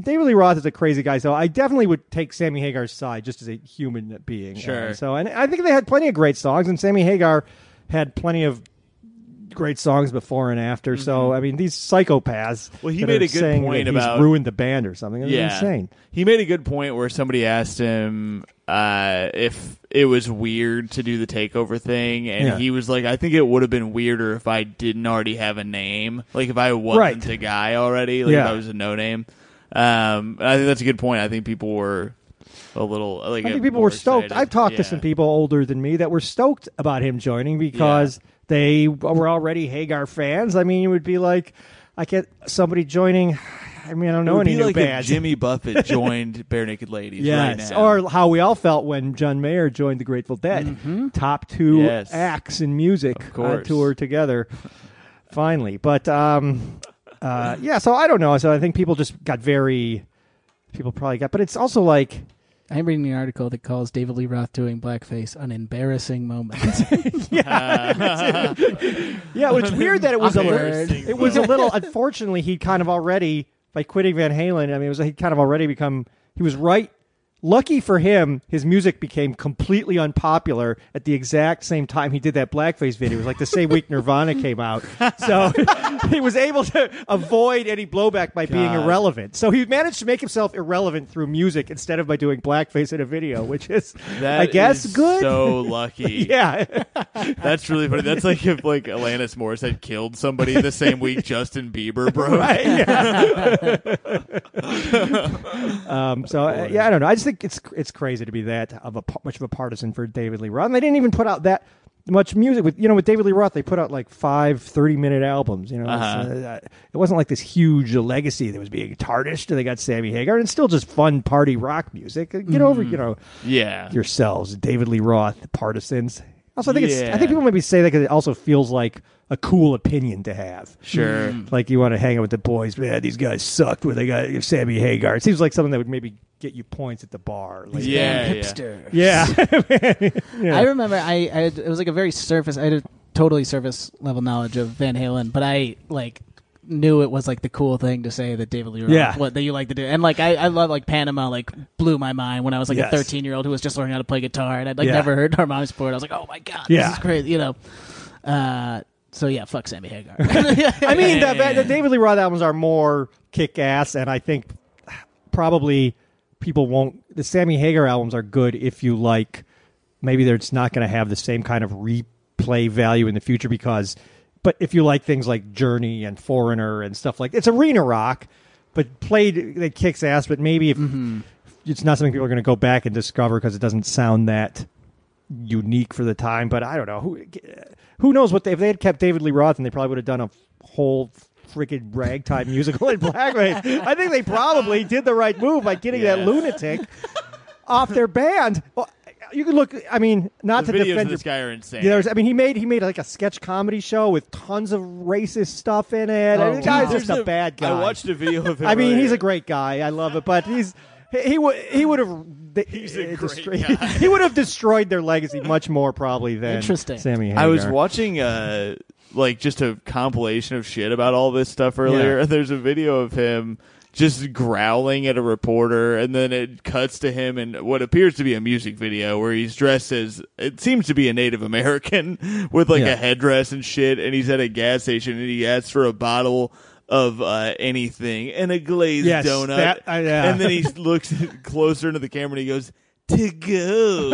David Lee Roth is a crazy guy, so I definitely would take Sammy Hagar's side just as a human being. Sure. Uh, so, and I think they had plenty of great songs, and Sammy Hagar had plenty of great songs before and after. So, I mean, these psychopaths. Mm-hmm. Well, he made a good point about- ruined the band or something. It's yeah, insane. He made a good point where somebody asked him uh, if it was weird to do the takeover thing, and Yeah. he was like, "I think it would have been weirder if I didn't already have a name, like if I wasn't Right. the guy already, like Yeah. if I was a no name." Um, I think that's a good point. I think people were a little like I think people were stoked. excited. I've talked Yeah. to some people older than me that were stoked about him joining because they were already Hagar fans. I mean, it would be like, I get somebody joining. I mean, I don't know any be new like bands. Jimmy Buffett joined Barenaked Ladies Yes, right now. or how we all felt when John Mayer joined the Grateful Dead. Top two Yes. acts in music on tour together. Finally, but um, uh, yeah. So I don't know. So I think people just got very. People probably got, but it's also like I'm reading an article that calls David Lee Roth doing blackface an embarrassing moment. yeah, yeah. it's weird that it was a Awkward. little. It was a little. Unfortunately, he kind of already by quitting Van Halen. I mean, it was he kind of already become. He was right. Lucky for him, his music became completely unpopular at the exact same time he did that blackface video. It was like the same week Nirvana came out, so he was able to avoid any blowback by being God. irrelevant. So he managed to make himself irrelevant through music instead of by doing blackface in a video, which is, That I guess, is good. So lucky. yeah. That's really funny. That's like if like Alanis Morris had killed somebody the same week Justin Bieber broke. Um, so uh, yeah, I don't know. I just think it's it's crazy to be that of a much of a partisan for David Lee Roth. And they didn't even put out that much music with you know with David Lee Roth. They put out like five 30 minute albums. You know, Uh-huh. uh, it wasn't like this huge legacy that was being tarnished. They got Sammy Hagar, and it's still just fun party rock music. Uh, Get over you know Yeah. yourselves, David Lee Roth partisans. Also, I think it's I think people maybe say that because it also feels like a cool opinion to have. Sure. Like you want to hang out with the boys, man. These guys sucked. Where they got Sammy Hagar. It seems like something that would maybe get you points at the bar. Like, Yeah. yeah. hipster. yeah. I remember I, I had, it was like a very surface. I had a totally surface level knowledge of Van Halen, but I like knew it was like the cool thing to say that David Lee Roth Yeah. what that you like to do and like I, I love like Panama like blew my mind when I was like Yes. a 13 year old who was just learning how to play guitar and I'd like Yeah. never heard Harmonics before I was like oh my god Yeah. this is crazy you know uh, so yeah fuck Sammy Hagar I mean, the, the David Lee Roth albums are more kick ass, and I think probably people won't. The Sammy Hagar albums are good if you like. Maybe they're- it's not going to have the same kind of replay value in the future because, but if you like things like Journey and Foreigner and stuff like it's arena rock, but played that kicks ass. But maybe if mm-hmm. it's not something people are going to go back and discover because it doesn't sound that unique for the time. But I don't know who who knows what they, if they had kept David Lee Roth and they probably would have done a whole freaking ragtime musical in blackface. I think they probably did the right move by getting that lunatic off their band. Well, you can look. I mean, not The to videos defend of this your- guy are insane. yeah, there's, I mean, he made he made like a sketch comedy show with tons of racist stuff in it. I mean, the guy's wow. just a There's bad guy. I watched a video of him. I mean, he's a great guy. I love it, but he's he he would he would have He's a great destroyed, guy. he would have destroyed their legacy much more probably than Interesting. Sammy. Hagar. I was watching uh like just a compilation of shit about all this stuff earlier. Yeah. There's a video of him just growling at a reporter and then it cuts to him in what appears to be a music video where he's dressed as it seems to be a Native American with like Yeah. a headdress and shit and he's at a gas station and he asks for a bottle of uh, anything and a glazed Yes, donut that- uh, yeah. and then he looks closer into the camera and he goes to go.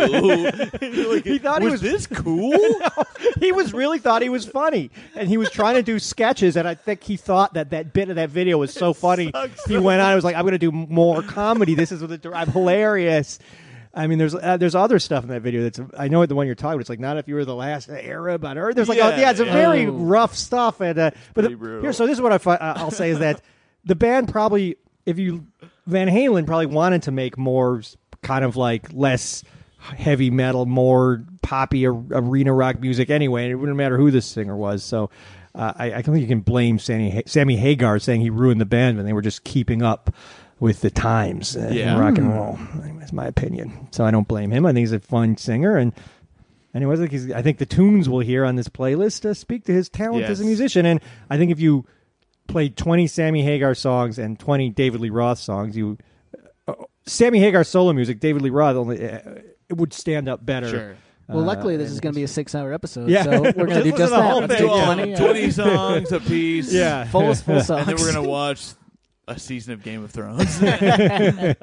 Like, He thought he was was- this cool? he was really thought he was funny, and he was trying to do sketches. And I think he thought that that bit of that video was so funny. He went on. and was like, "I'm going to do more comedy. This is what I'm hilarious." I mean, there's uh, there's other stuff in that video that's I know the one you're talking. about. It's like not if you were the last Arab on earth. There's like Yeah, oh, yeah, it's a yeah. very Oh. rough stuff. And uh, but the- here, so this is what I fi- uh, I'll say is that the band probably if you Van Halen probably wanted to make more kind of like less heavy metal, more poppy arena rock music anyway. And it wouldn't matter who the singer was. So uh, I, I don't think you can blame Sammy, Sammy Hagar saying he ruined the band when they were just keeping up with the times uh, Yeah. in rock and roll. That's my opinion. So I don't blame him. I think he's a fun singer and. Anyways, I think, he's, I think the tunes we'll hear on this playlist uh, speak to his talent as a musician, and I think if you played 20 Sammy Hagar songs and 20 David Lee Roth songs, you Sammy Hagar solo music, David Lee Roth only uh, it would stand up better. Sure. Well, Uh, luckily, this and- is going to be a six-hour episode, Yeah. so we're going to do just the that. whole Let's thing. do Yeah. 20, uh, 20 songs a piece. Yeah. full, full songs. and then we're gonna watch a season of Game of Thrones.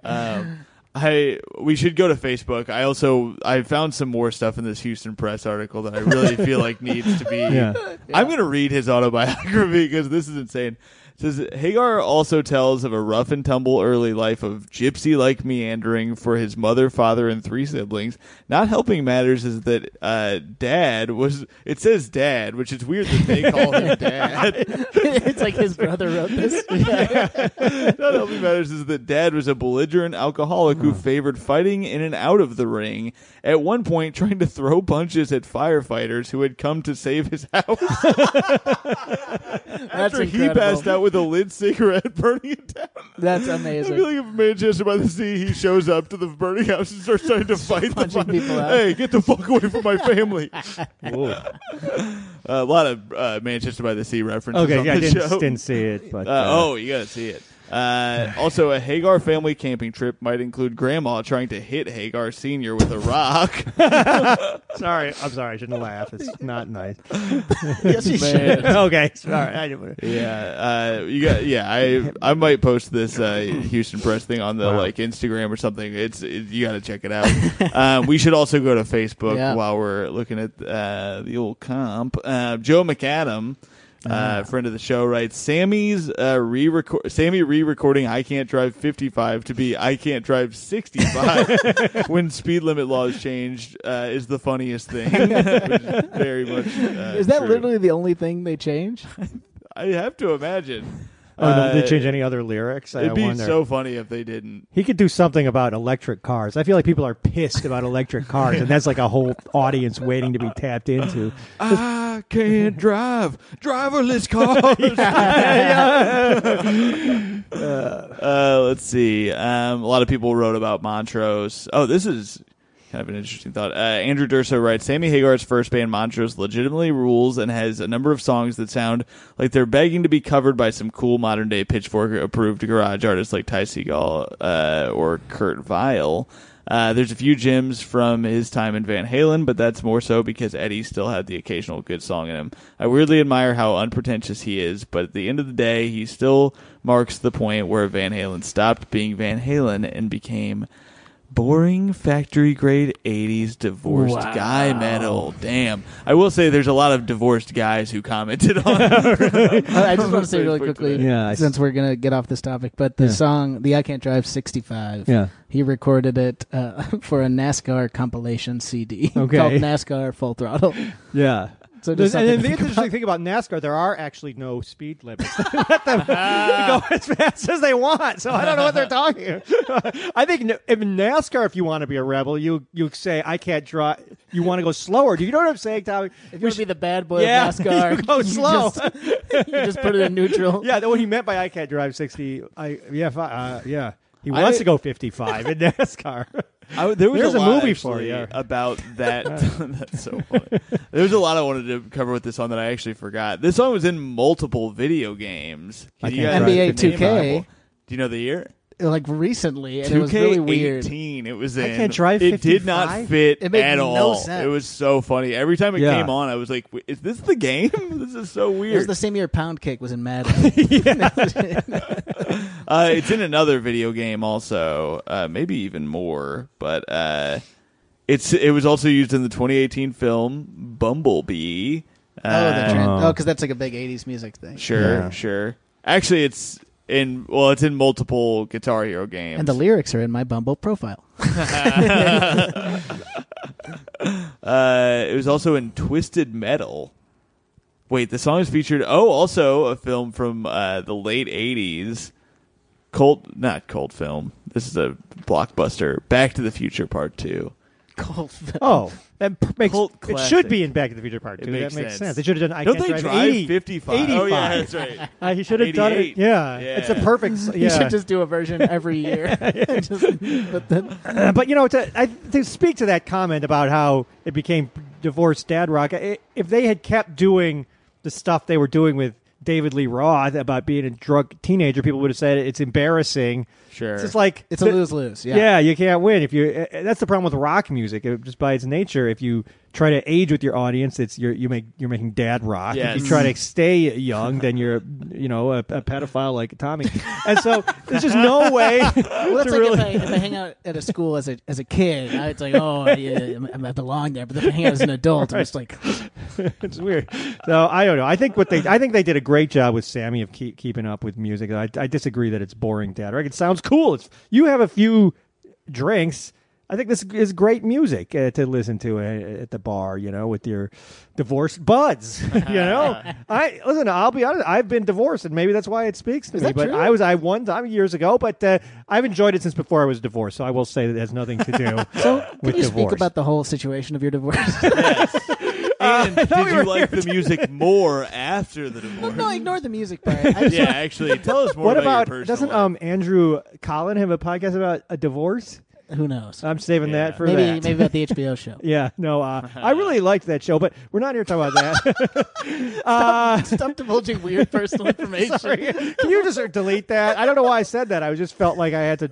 um, I we should go to Facebook. I also I found some more stuff in this Houston Press article that I really feel like needs to be. Yeah. I'm gonna read his autobiography because this is insane. It says Hagar also tells of a rough and tumble early life of gypsy-like meandering for his mother, father, and three siblings. Not helping matters is that uh, dad was. It says dad, which is weird that they call him dad. it's like his brother wrote this. Not helping matters is that dad was a belligerent alcoholic who favored fighting in and out of the ring. At one point, trying to throw punches at firefighters who had come to save his house. That's After he passed out with a lit cigarette, burning it down. That's amazing. I amazing. feel like if Manchester by the Sea, he shows up to the burning house and starts trying to fight the punching fi- people out. Hey, get the fuck away from my family! a lot of uh, Manchester by the Sea references. Okay, on yeah, I the didn't, show. didn't see it, but Uh, uh, oh, you gotta see it. Uh, also, a Hagar family camping trip might include Grandma trying to hit Hagar Senior with a rock. sorry, I'm sorry, I shouldn't laugh. It's not nice. yes, you Man. should. okay, sorry. I didn't, yeah, uh, you got. Yeah, I I might post this uh, Houston Press thing on the like Instagram or something. It's it, you got to check it out. um, we should also go to Facebook Yeah. while we're looking at uh, the old comp. Uh, Joe McAdam. Uh, friend of the show writes Sammy's uh, re-record Sammy re-recording I can't drive 55 to be I can't drive 65 when speed limit laws changed uh, is the funniest thing. Is very much. Uh, Is that true. literally the only thing they changed? I have to imagine. Oh, no, did Uh, they change any other lyrics? It'd be wonder. so funny if they didn't. He could do something about electric cars. I feel like people are pissed about electric cars, and that's like a whole audience waiting to be tapped into. I can't drive driverless cars. uh, let's see. Um, a lot of people wrote about Montrose. Oh, this is kind of an interesting thought. Uh, Andrew Durso writes Sammy Hagar's first band, Montrose, legitimately rules and has a number of songs that sound like they're begging to be covered by some cool modern day Pitchfork approved garage artists like Ty Segall uh, or Kurt Vile. Uh, there's a few gems from his time in Van Halen, but that's more so because Eddie still had the occasional good song in him. I weirdly admire how unpretentious he is, but at the end of the day, he still marks the point where Van Halen stopped being Van Halen and became boring factory grade 80s divorced Wow. guy metal. Damn. I will say there's a lot of divorced guys who commented on I just want to say really quickly. Yeah, since we're gonna get off this topic, but the Yeah. song "The I Can't Drive 65," Yeah. he recorded it uh, for a NASCAR compilation CD Okay. called NASCAR Full Throttle. Yeah. So just and then the interesting about. thing about NASCAR, there are actually no speed limits. Let them go as fast as they want. So I don't know what they're talking. about. I think n- in NASCAR, if you want to be a rebel, you you say I can't drive. You want to go slower. Do you know what I'm saying, Tommy? If you want to be the bad boy Yeah, of NASCAR, you go slow. Just, you just put it in neutral. yeah, what he meant by I can't drive 60. I yeah fi- uh, yeah. He wants I- to go 55 in NASCAR. I, there was There's a, a lot, movie for you. about that. That's so funny. There's a lot I wanted to cover with this song that I actually forgot. This song was in multiple video games. I Can you guys drive name 2K. Do you know the year? Like recently, and Two it was K really weird. eighteen. It was in. I can't drive It did not 55? fit It made at no all. sense. It was so funny. Every time it Yeah. came on, I was like, "Wait, "Is this the game? this is so It weird." was the same year Pound Cake was in Madden. Uh, it's in another video game also, uh, maybe even more. But uh, it's it was also used in the 2018 film Bumblebee. oh, the Uh, trend. Oh, because that's like a big '80s music thing. sure, Yeah. sure. Actually, it's in well, it's in multiple Guitar Hero games. And the lyrics are in my Bumble profile. uh, it was also in Twisted Metal. Wait, the song is featured. Oh, also a film from uh, the late '80s. Cult, not cult film. This is a blockbuster. Back to the Future Part Two. Cold. Film. Oh, that makes Cult it classic. should be in Back to the Future Part It Two. makes that makes sense. sense. They should have done. I Don't can't they drive, drive 80, 55? 85. Oh yeah, that's right. Uh, he should have done it. 88. Yeah. Yeah. it's a perfect. s- You should just do a version every year. Just- but then, Uh, but you know, to, I, to speak to that comment about how it became divorced dad rock, i if they had kept doing the stuff they were doing with David Lee Roth about being a drug teenager, people would have said it's embarrassing. Sure. It's just like It's a lose-lose, yeah. yeah, you can't win if you. uh, That's the problem with rock music. It, just by its nature, if you try to age with your audience, it's you're you make you're making dad rock. If Yes. you try to stay young, then you're you know a, a pedophile like Tommy. And so there's just no way. Well, that's to like really- if, I, if I hang out at a school as a as a kid, I, it's like, oh, I, uh, I belong there. But if I hang out as an adult, I'm just like, it's weird. So I don't know. I think what they I think they did a great job with Sammy of keep, keeping up with music. I, I disagree that it's boring dad rock. It sounds cool. It's you have a few drinks. I think this is great music uh, to listen to uh, at the bar, you know, with your divorced buds. you know, I listen. I'll be honest. I've been divorced, and maybe that's why it speaks to Is me. that But true? I was I one time years ago, but uh, I've enjoyed it since before I was divorced. So I will say that it has nothing to do so can with you divorce. speak about the whole situation of your divorce? And did we you were like here the music more after the divorce? no, ignore the music part. I just yeah, actually, tell us more what about, about your personal doesn't life. um Andrew Collin have a podcast about a divorce? who knows? I'm saving Yeah. that for maybe that. maybe about the HBO show. Yeah, no, uh, I really liked that show, but we're not here to talk about that. uh, Stop divulging weird personal information. sorry. Can you just delete that? I don't know why I said that. I just felt like I had to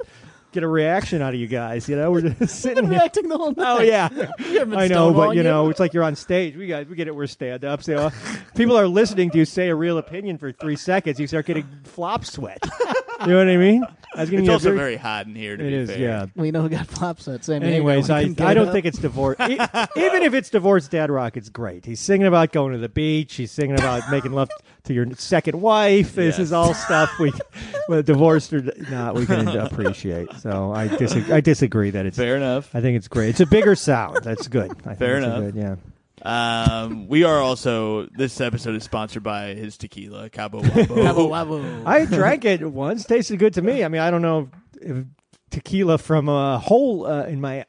get a reaction out of you guys. You know, we're just Been sitting here. reacting the whole oh, night. Oh yeah, We haven't been I know, but stonewalling you know, it's like you're on stage. We got, we get it. We're stand ups. You know, people are listening to you say a real opinion for three seconds. You start getting flop sweat. you know what I mean? I was giving It's you a also very- very hot in here. To It be is, fair. yeah. we know who got flops at Sam. Anyways, I, I don't think it's divorce. E- Even if it's divorced dad rock, it's great. He's singing about going to the beach. He's singing about making love to your second wife. This Yes. is all stuff we, well, divorced or not, we can appreciate. So I disagree. I disagree that it's. Fair enough. I think it's great. It's a bigger sound. That's good. I think Fair it's a enough. Good, yeah. Um, we are also this episode is sponsored by his tequila Cabo Wabo. Cabo Wabo. I drank it once. Tasted good to me. I mean, I don't know if tequila from a hole uh, in my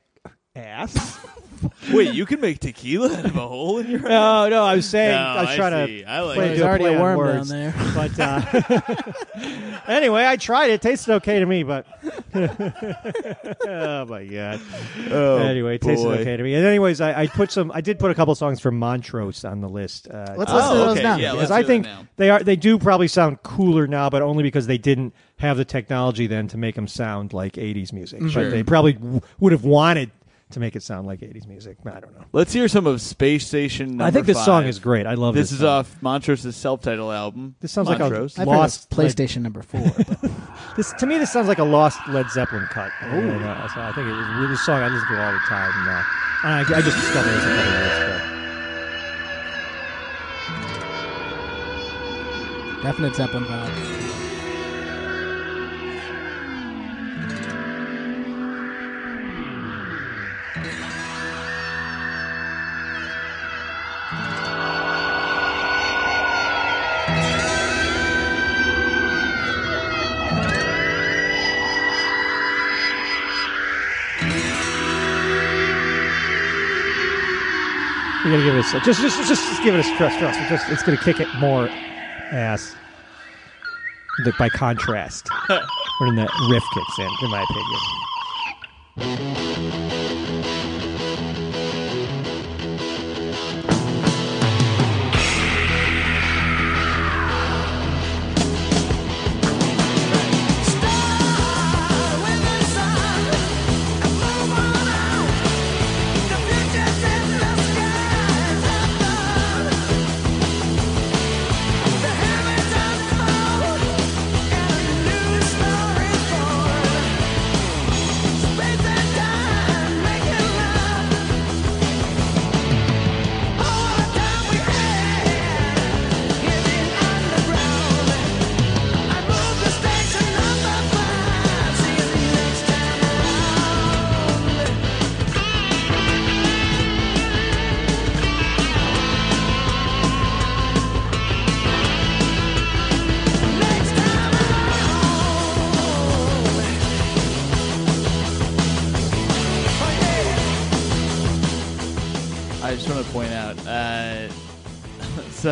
ass. Wait, you can make tequila out of a hole in your ass? No, no. I was saying No, I was I trying see. to. I like play- it. There's do a already a play on worm words. down there. But uh, anyway, I tried it. it. Tasted okay to me, but oh my god. Oh, anyway, it tasted boy. okay to me. And anyways, I, I put some. I did put a couple songs from Montrose on the list. Uh, Let's Oh, listen to those okay. now. Yeah, because let's I do that think now. they are. They do probably sound cooler now, but only because they didn't have the technology then to make them sound like '80s music. Sure. But they probably w- would have wanted to make it sound like '80s music. I don't know. Let's hear some of Space Station. I think number this song is great. I love This this. is song. off Montrose's self-titled album. This sounds Montrose. like I've heard Lost of PlayStation number four. This to me, this sounds like a lost Led Zeppelin cut. And, uh, so I think it was a really song I listen to all the time. And, uh, I, I just discovered this a couple years ago. Definite Zeppelin vibe. We gotta give it a just, just, just, just give it a stress. It's just, it's gonna kick it more ass. The, by contrast, when that riff kicks in, in my opinion.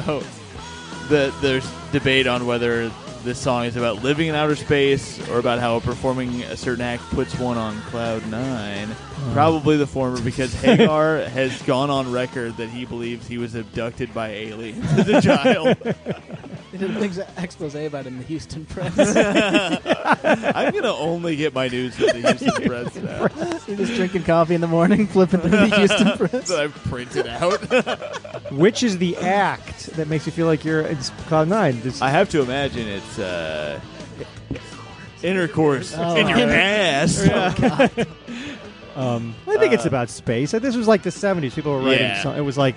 So, the there's debate on whether this song is about living in outer space or about how performing a certain act puts one on cloud nine. Uh. Probably the former, because Hagar has gone on record that he believes he was abducted by aliens as a child. They did a big expose about it in the Houston press. I'm gonna only get my news from the Houston Press now. You're just drinking coffee in the morning, flipping through the Houston press. that I've printed out. Which is the act that makes you feel like you're in Cloud Nine? This- I have to imagine it's uh, intercourse Oh, in your inter- ass. um, I think it's about space. This was like the '70s. People were writing. Yeah. So- it was like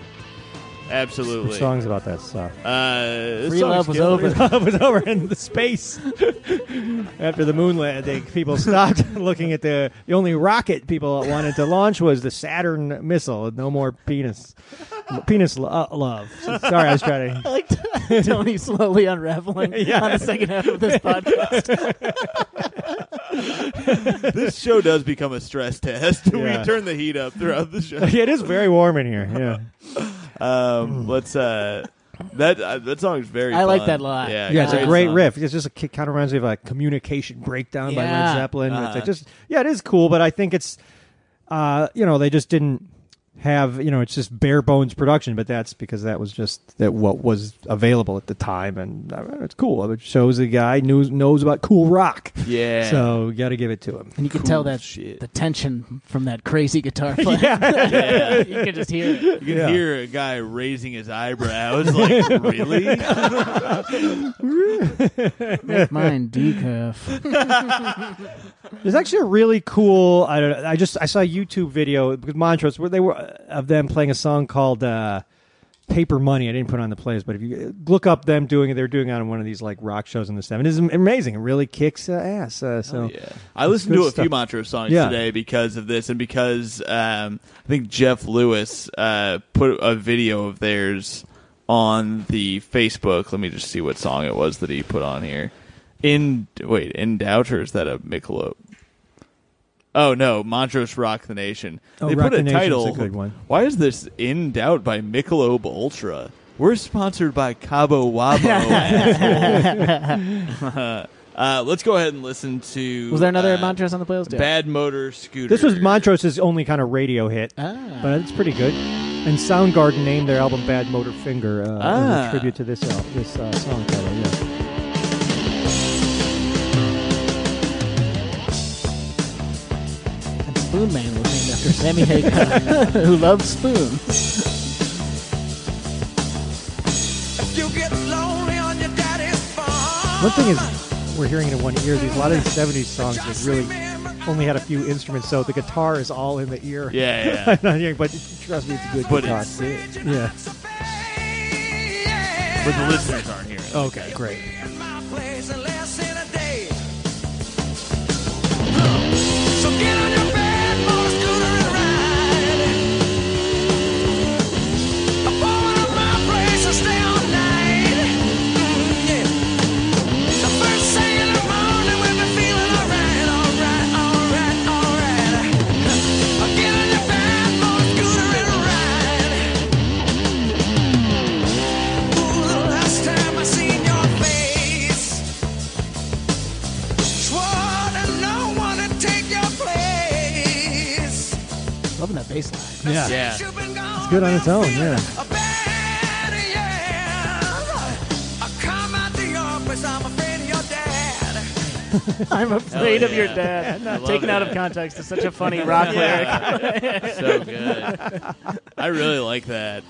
Absolutely. songs about that stuff. Uh, this Free love was killer. over. love was over in the space after the moon landing. People stopped looking at the the only rocket people wanted to launch was the Saturn missile. No more penis, penis lo- uh, love. So- sorry, I was trying to. I like Tony slowly unraveling Yeah. on the second half of this podcast. this show does become a stress test. Yeah. we turn the heat up throughout the show. Yeah, it is very warm in here. Yeah, Um, let's uh, that uh, that song is very. I like fun. that a lot. Yeah, yeah, it's a Great great song. riff. It's just a it kind of reminds me of a communication breakdown by Led Yeah. Zeppelin. It's Uh-huh. like just yeah, it is cool, but I think it's uh, you know they just didn't have you know it's just bare bones production, but that's because that was just that what was available at the time, and uh, it's cool. It shows the guy knows knows about cool rock. Yeah. So you got to give it to him. And you can Cool tell that shit. the tension from that crazy guitar player. Yeah. you can just hear it. You can Yeah. hear a guy raising his eyebrows, like, really? Make mine decaf. There's actually a really cool. I don't. I just I saw a YouTube video because Montrose where they were of them playing a song called uh, "Paper Money." I didn't put on the plays, but if you look up them doing it, they're doing it on one of these like rock shows in the '70s. It's amazing. It really kicks uh, ass. Uh, so yeah. I listened to a stuff. few Montrose songs Yeah. today because of this, and because um, I think Jeff Lewis uh, put a video of theirs on the Facebook. Let me just see what song it was that he put on here. In wait, in doubt or is that a Michelob? Oh no, Montrose Rock the Nation. Oh, they Rock put a the Nation's title. a good one. Why is this in doubt by Michelob Ultra? We're sponsored by Cabo Wabo. uh, let's go ahead and listen to. Was there another uh, Montrose on the playlist? Yeah. Bad Motor Scooter. this was Montrose's only kind of radio hit, Ah. but it's pretty good. And Soundgarden named their album "Badmotorfinger" uh, Ah. as tribute to this al- this uh, song title. Yeah. Spoonman was named after Sammy Hagar, who loved spoons. You get lonely on your daddy's farm. One thing is, we're hearing it in one ear. These a lot of these '70s songs that really only had a few instruments, so the guitar is all in the ear. Yeah, yeah. I'm not hearing, but trust me, it's a good But guitar. it's- yeah. But the listeners aren't hearing. it. Okay, great. in my place in less than a day. So Loving that bass line. Yeah. Yeah. You've been gone It's good on its own, yeah. I'm afraid of your dad. Love Taken out of context is such a funny rock lyric. so good. I really like that.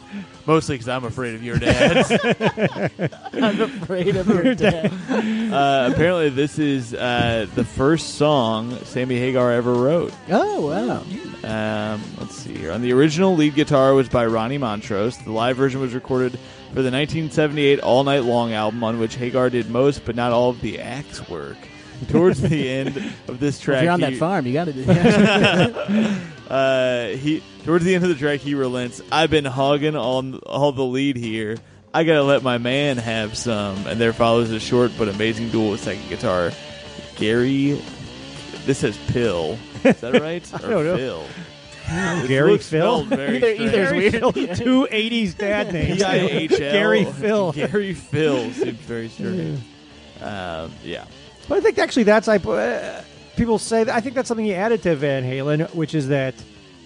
Mostly because I'm afraid of your dad. I'm afraid of your dad. uh, apparently, this is uh, the first song Sammy Hagar ever wrote. Oh wow! Um, let's see here. On the original, lead guitar was by Ronnie Montrose. The live version was recorded for the 1978 All Night Long album, on which Hagar did most but not all of the axe work. Towards the end of this track, if you're on he- that farm, you got to do that. uh, he towards the end of the track he relents. I've been hogging on all the lead here. I gotta let my man have some. And there follows a short but amazing duel with second guitar. Gary, this says Pihl. Is that right? Or don't. Phil? Gary Phil? Either- strange. either's Gary weird. Two '80s dad names. P-I-H-L. Gary Phil. Gary Phil seems very strange. Um, yeah. But I think actually that's I uh, people say that I think that's something he added to Van Halen, which is that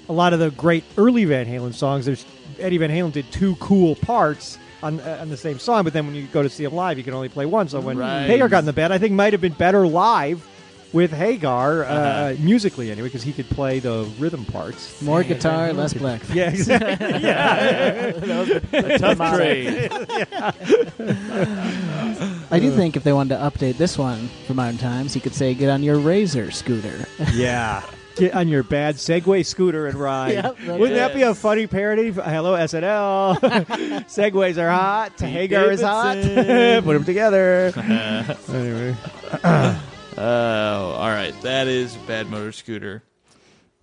a lot of the great early Van Halen songs, there's Eddie Van Halen did two cool parts, on uh, on the same song. But then when you go to see him live, you can only play one. So when Right. Hagar got in the band, I think might have been better live with Hagar uh, Uh-huh. musically anyway, because he could play the rhythm parts. More guitar, less black. Yeah, exactly. yeah. A tough trade. I do think if they wanted to update this one for modern times, he could say, "Get on your Razor scooter." yeah. Get on your bad Segway scooter and ride. Yep, that's Wouldn't that be a funny parody? Hello, SNL. Segways are hot. Hagar is hot. Put them together. anyway. Oh, all right. That is Bad Motor Scooter.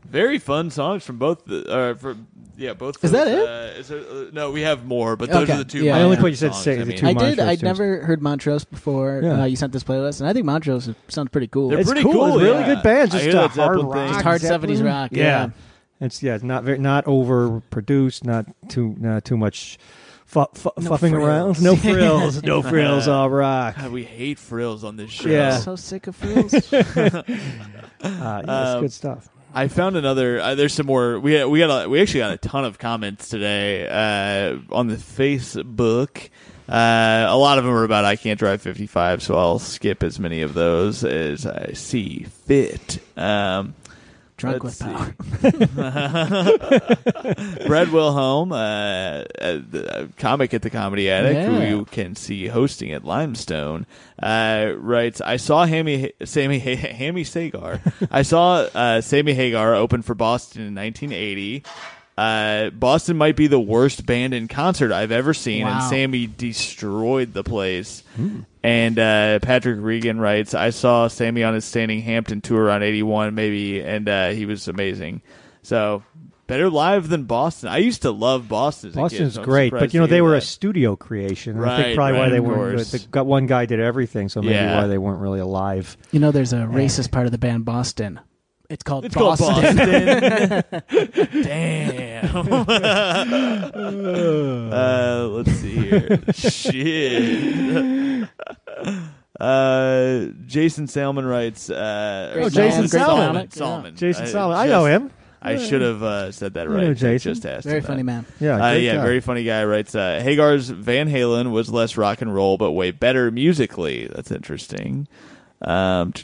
Very fun songs from both the. Uh, from yeah, both. Is those, that it? Uh, is there, uh, no, we have more, but those Okay. are the two. Yeah, I only yeah. put you said songs. say I the mean, two I did. Montrose I'd tunes. never heard Montrose before. Yeah. Uh, you sent this playlist, and I think Montrose sounds pretty cool. They're It's pretty cool. cool, It's really yeah. good bands. I Just hear uh, that Zeppelin hard thing. rock. It's hard Zeppelin. 70s rock, Yeah. yeah. It's yeah, it's not very not overproduced, not too not too much fu- fu- No fuffing frills. around. No frills. no frills. All rock. God, we hate frills on this show. Yeah. so sick of frills. Uh, yeah, it's Um, good stuff. I found another. Uh, there's some more. We we got a, we actually got a ton of comments today uh, on the Facebook. Uh, a lot of them are about I can't drive 55, so I'll skip as many of those as I see fit. Um, Drunk Let's with power. Brad Wilhelm, uh, uh, the comic at the Comedy Attic, who you can see hosting at Limestone, uh, writes, "I saw Hammy, Sammy, Hammy Sagar. I saw uh, Sammy Hagar open for Boston in 1980." Uh, Boston might be the worst band in concert I've ever seen, and Sammy destroyed the place. And uh, Patrick Regan writes, I saw Sammy on his Standing Hampton tour on 81, maybe, and uh, he was amazing. So, better live than Boston. I used to love Boston. As a kid, Boston's so great, but you know they hear were a studio creation. I Right, think probably why they weren't. course. The, got one guy did everything, so maybe Yeah. why they weren't really alive. You know, there's a racist part of the band Boston. It's called It's called Boston. Boston. Damn. uh, let's see here. Shit. Uh, Jason Salmon writes. Uh, Oh, Jason band, great Salmon. comic, Salmon. Jason I Salmon, I just- know him. I should have uh, said that I right. know I Jason. Just asked Very him that. funny man. Yeah, Uh, yeah, guy. very funny guy. Writes uh, Hagar's Van Halen was less rock and roll, but way better musically. That's interesting. Um,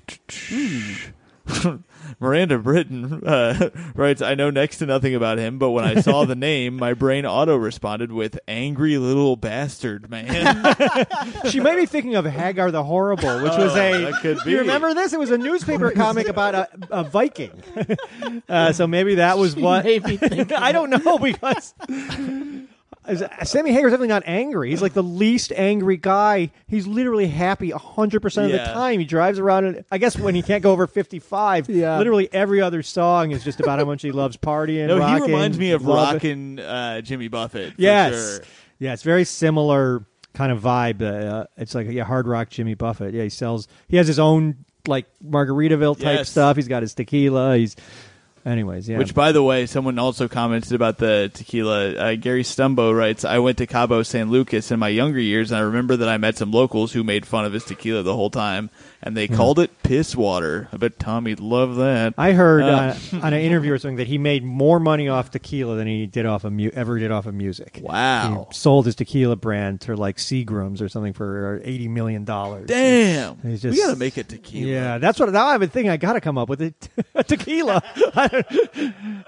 Miranda Britton uh, writes, "I know next to nothing about him, but when I saw the name, my brain auto responded with angry little bastard man." she may be thinking of Hagar the Horrible, which was a. Oh, that could be. You remember this? It was a newspaper comic about a, a Viking. uh, so maybe that was what. made me I don't know because. Sammy Hagar's definitely not angry. He's like the least angry guy. He's literally happy 100% of the Yeah. time. He drives around, and I guess when he can't go over 55, Yeah. literally every other song is just about how much he loves partying. no, rocking, he reminds me of love- rockin' uh, Jimmy Buffett. For Yes. sure. Yeah, it's very similar kind of vibe. Uh, it's like yeah, hard rock Jimmy Buffett. Yeah, he sells. He has his own like Margaritaville type Yes. stuff. He's got his tequila. He's, anyways, yeah. Which, by the way, someone also commented about the tequila. Uh, Gary Stumbo writes, "I went to Cabo San Lucas in my younger years, and I remember that I met some locals who made fun of his tequila the whole time, and they called it piss water. I bet Tommy'd love that. I heard Uh, uh, on an interview or something that he made more money off tequila than he did off of mu- ever did off of music. Wow. He sold his tequila brand to like Seagrams or something for eighty million dollars. Damn, He's we just- gotta make a tequila. Yeah, that's what now I've been thinking. I got to come up with it. a tequila.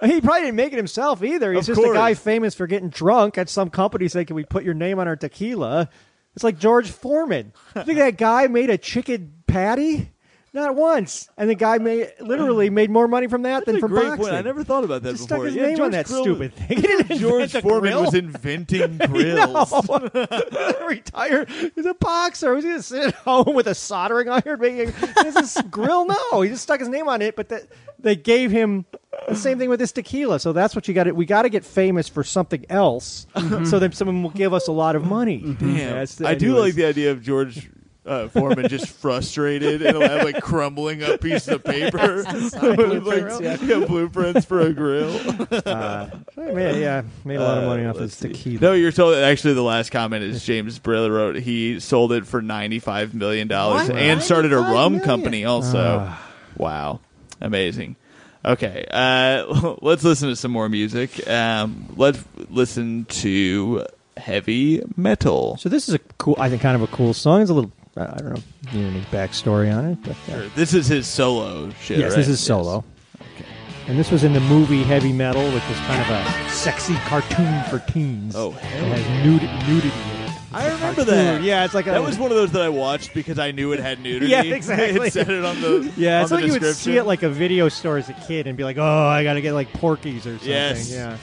He probably didn't make it himself either. He's Of just a guy famous for getting drunk at some company. saying, "Can we put your name on our tequila?" It's like George Foreman. You think that guy made a chicken patty? Not once. And the guy made literally made more money from that That's than a from great boxing. point. I never thought about that Just before. stuck his Yeah, name George on that stupid thing. He didn't George invent a Foreman grill. was inventing grills. retired. He's a boxer. He's gonna sit at home with a soldering iron making this is grill. No, he just stuck his name on it. But that they gave him the same thing with this tequila. So that's what you got. to We got to get famous for something else, mm-hmm. so that someone will give us a lot of money. Mm-hmm. Damn, That's the- I do anyways. like the idea of George uh, Foreman just frustrated and he'll have like crumbling up pieces of paper with Blueprints, like, yeah. yeah, blueprints for a grill. Uh, man, yeah, made a lot of money Uh, off let's tequila. No, you're told. Actually, the last comment is James Briller wrote he sold it for ninety five million dollars What? and started a rum million? company. Also, Ah. wow, amazing. Okay, uh, let's listen to some more music. Um, let's listen to heavy metal. So this is a cool. I think kind of a cool song. It's a little. I don't know. Need any backstory on it? But uh, Sure. This is his solo shit. yes, right? this is solo. Okay. And this was in the movie Heavy Metal, which was kind of a sexy cartoon for teens. Oh, it hell has nudity, nudity in it. I It's a remember cartoon. that. Yeah, it's like a, that was one of those that I watched because I knew it had nudity. Yeah, exactly. it said it on the Yeah, on it's the like you would see description. it like a video store as a kid and be like, "Oh, I got to get like Porky's or something." Yes. Yeah.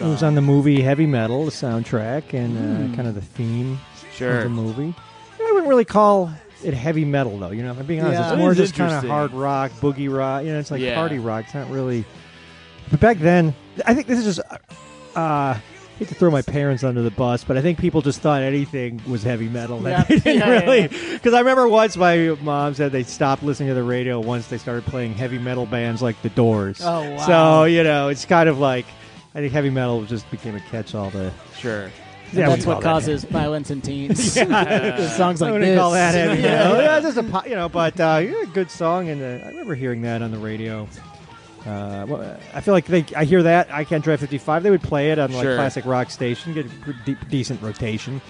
That's Yeah, a great It was on the movie Heavy Metal, the soundtrack, and uh, Hmm. kind of the theme Sure. of the movie. I wouldn't really call it heavy metal, though. You know, if I'm being honest, Yeah. it's more is just kind of interesting. hard rock, boogie rock. You know, it's like Yeah. party rock. It's not really. But back then, I think this is just. Uh, I hate to throw my parents under the bus, but I think people just thought anything was heavy metal. Yeah. They didn't Yeah, yeah, really, because I remember once my mom said they stopped listening to the radio once they started playing heavy metal bands like The Doors. Oh, wow. So you know, it's kind of like I think heavy metal just became a catch-all to. Sure. Yeah, that's call what that causes violence in teens. Yeah. The songs like I wouldn't this. call that heavy Yeah. metal. Yeah, just a po- you know, but uh, yeah, good song, and uh, I remember hearing that on the radio. Uh, well, I feel like they, I hear that I can't drive 55. They would play it on like Sure. classic rock station, get a pretty de- decent rotation.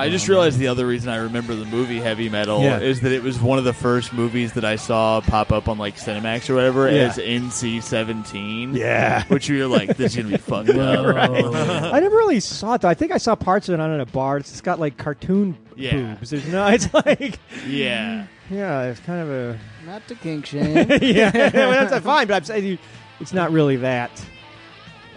I just realized the other reason I remember the movie Heavy Metal Yeah. is that it was one of the first movies that I saw pop up on like Cinemax or whatever Yeah. as NC-17. Yeah. which you're like, this is gonna be fucked up, right? I never really saw it though. I think I saw parts of it on at a bar. It's got like cartoon Yeah. boobs. There's no. It's like yeah. yeah, it's kind of a Not to kink shame. yeah, well, that's fine. But I'm saying you- it's not really that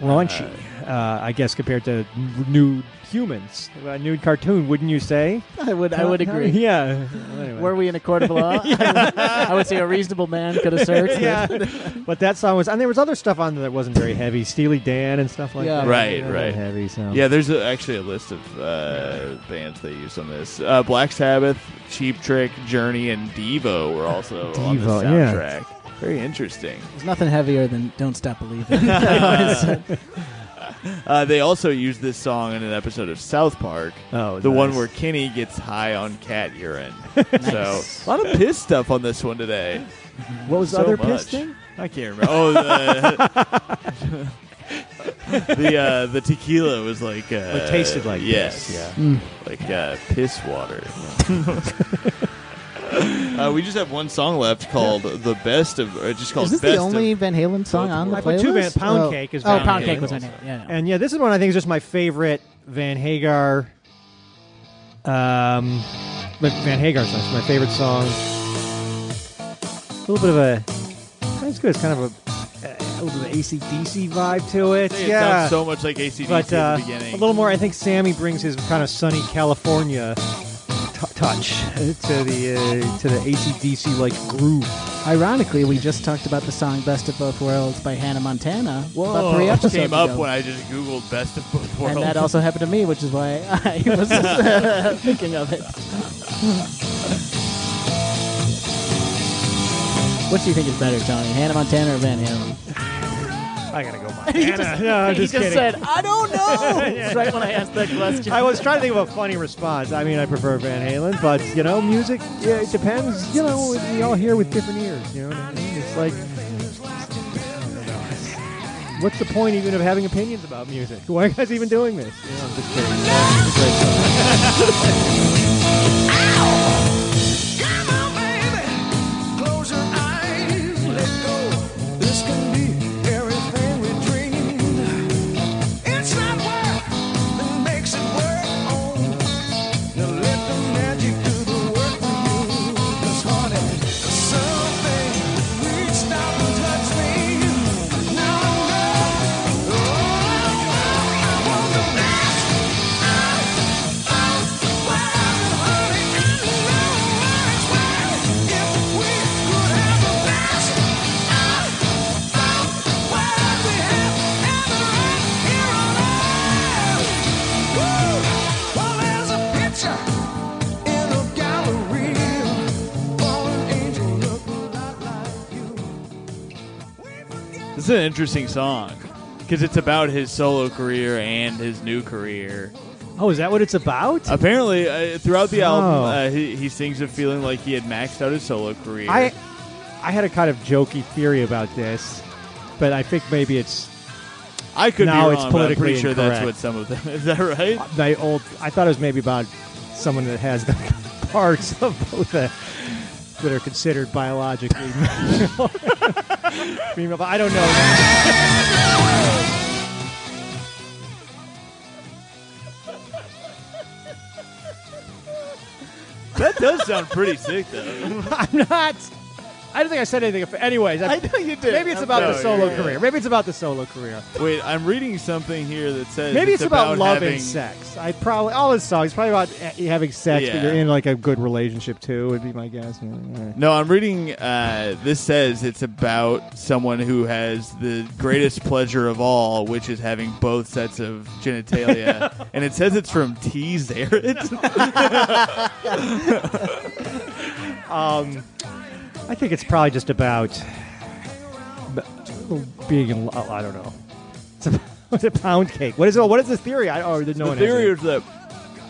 raunchy. Uh, Uh, I guess compared to nude humans, a nude cartoon, wouldn't you say? I would. I would agree. Yeah. Well, anyway. Were we in a court of law? I, would, I would say a reasonable man could assert. that- yeah, but that song was, and there was other stuff on there that wasn't very heavy, Steely Dan and stuff like Yeah. that. Right, Not right. Heavy, so Yeah, there's a, actually a list of uh, bands they used on this. Uh, Black Sabbath, Cheap Trick, Journey, and Devo were also on this Devo, yeah. soundtrack. Very interesting. There's nothing heavier than "Don't Stop Believing." Uh, they also used this song in an episode of South Park. Oh, the one where Kenny gets high on cat urine. Nice. So a lot of piss stuff on this one today. What was the So other much. piss thing? I can't remember. Oh, the the, uh, the tequila was like uh, It tasted like yes, piss, yeah. Mm. like uh, piss water. uh, we just have one song left called "The Best of," or just called Is this "Best the only of." Van Halen song on the I playlist? put two Van- Pound oh. Cake is oh, Van Pound Halen Cake was on also. it. Yeah, yeah. And yeah, this is one I think is just my favorite Van Hagar. Um, but Van Hagar song. It's my favorite song. A little bit of a. It's good. It's kind of a, a little bit of an ACDC vibe to it. It yeah. sounds so much like ACDC but uh, at the beginning. a little more. I think Sammy brings his kind of sunny California t- touch to the uh, to the ACDC like groove. Ironically, we just talked about the song "Best of Both Worlds" by Hannah Montana about Whoa, three episodes came up ago. when I just googled "Best of Both Worlds." and that also happened to me, which is why I was uh, thinking of it. What do you think is better, Johnny? Hannah Montana or Van Halen? I gotta go. he Montana. just, no, I'm he just just kidding. said, "I don't know." right when I asked that question. I was trying to think of a funny response. I mean, I prefer Van Halen, but you know, music. Yeah, it depends. You know, we all hear with different ears. You know what I mean? It's like, I don't know. what's the point even of having opinions about music? Why are you guys even doing this? You know, I'm just kidding. an interesting song because it's about his solo career and his new career. Oh, is that what it's about? Apparently, uh, throughout the album, Oh. uh, he, he sings of feeling like he had maxed out his solo career. I I had a kind of jokey theory about this, but I think maybe it's I could now be wrong, it's but I'm politically pretty sure that's what some of them. Is that right? my old. I thought it was maybe about someone that has the parts of both the, that are considered biologically male. female, but I don't know. That does sound pretty sick, though. I'm not. I don't think I said anything. Anyways, I, know you did. maybe it's about No, the solo you're right. career. Maybe it's about the solo career. Wait, I'm reading something here that says Maybe it's, about, love having, and sex. I probably all his songs probably about having sex, but you're in like a good relationship too. Would be my guess. Yeah, all right. No, I'm reading. Uh, this says it's about someone who has the greatest pleasure of all, which is having both sets of genitalia, and it says it's from T. Zaret. Um, I think it's probably just about being in. I don't know. It's a, it's a pound cake. What is it? What is the theory? I oh, no the one theory is that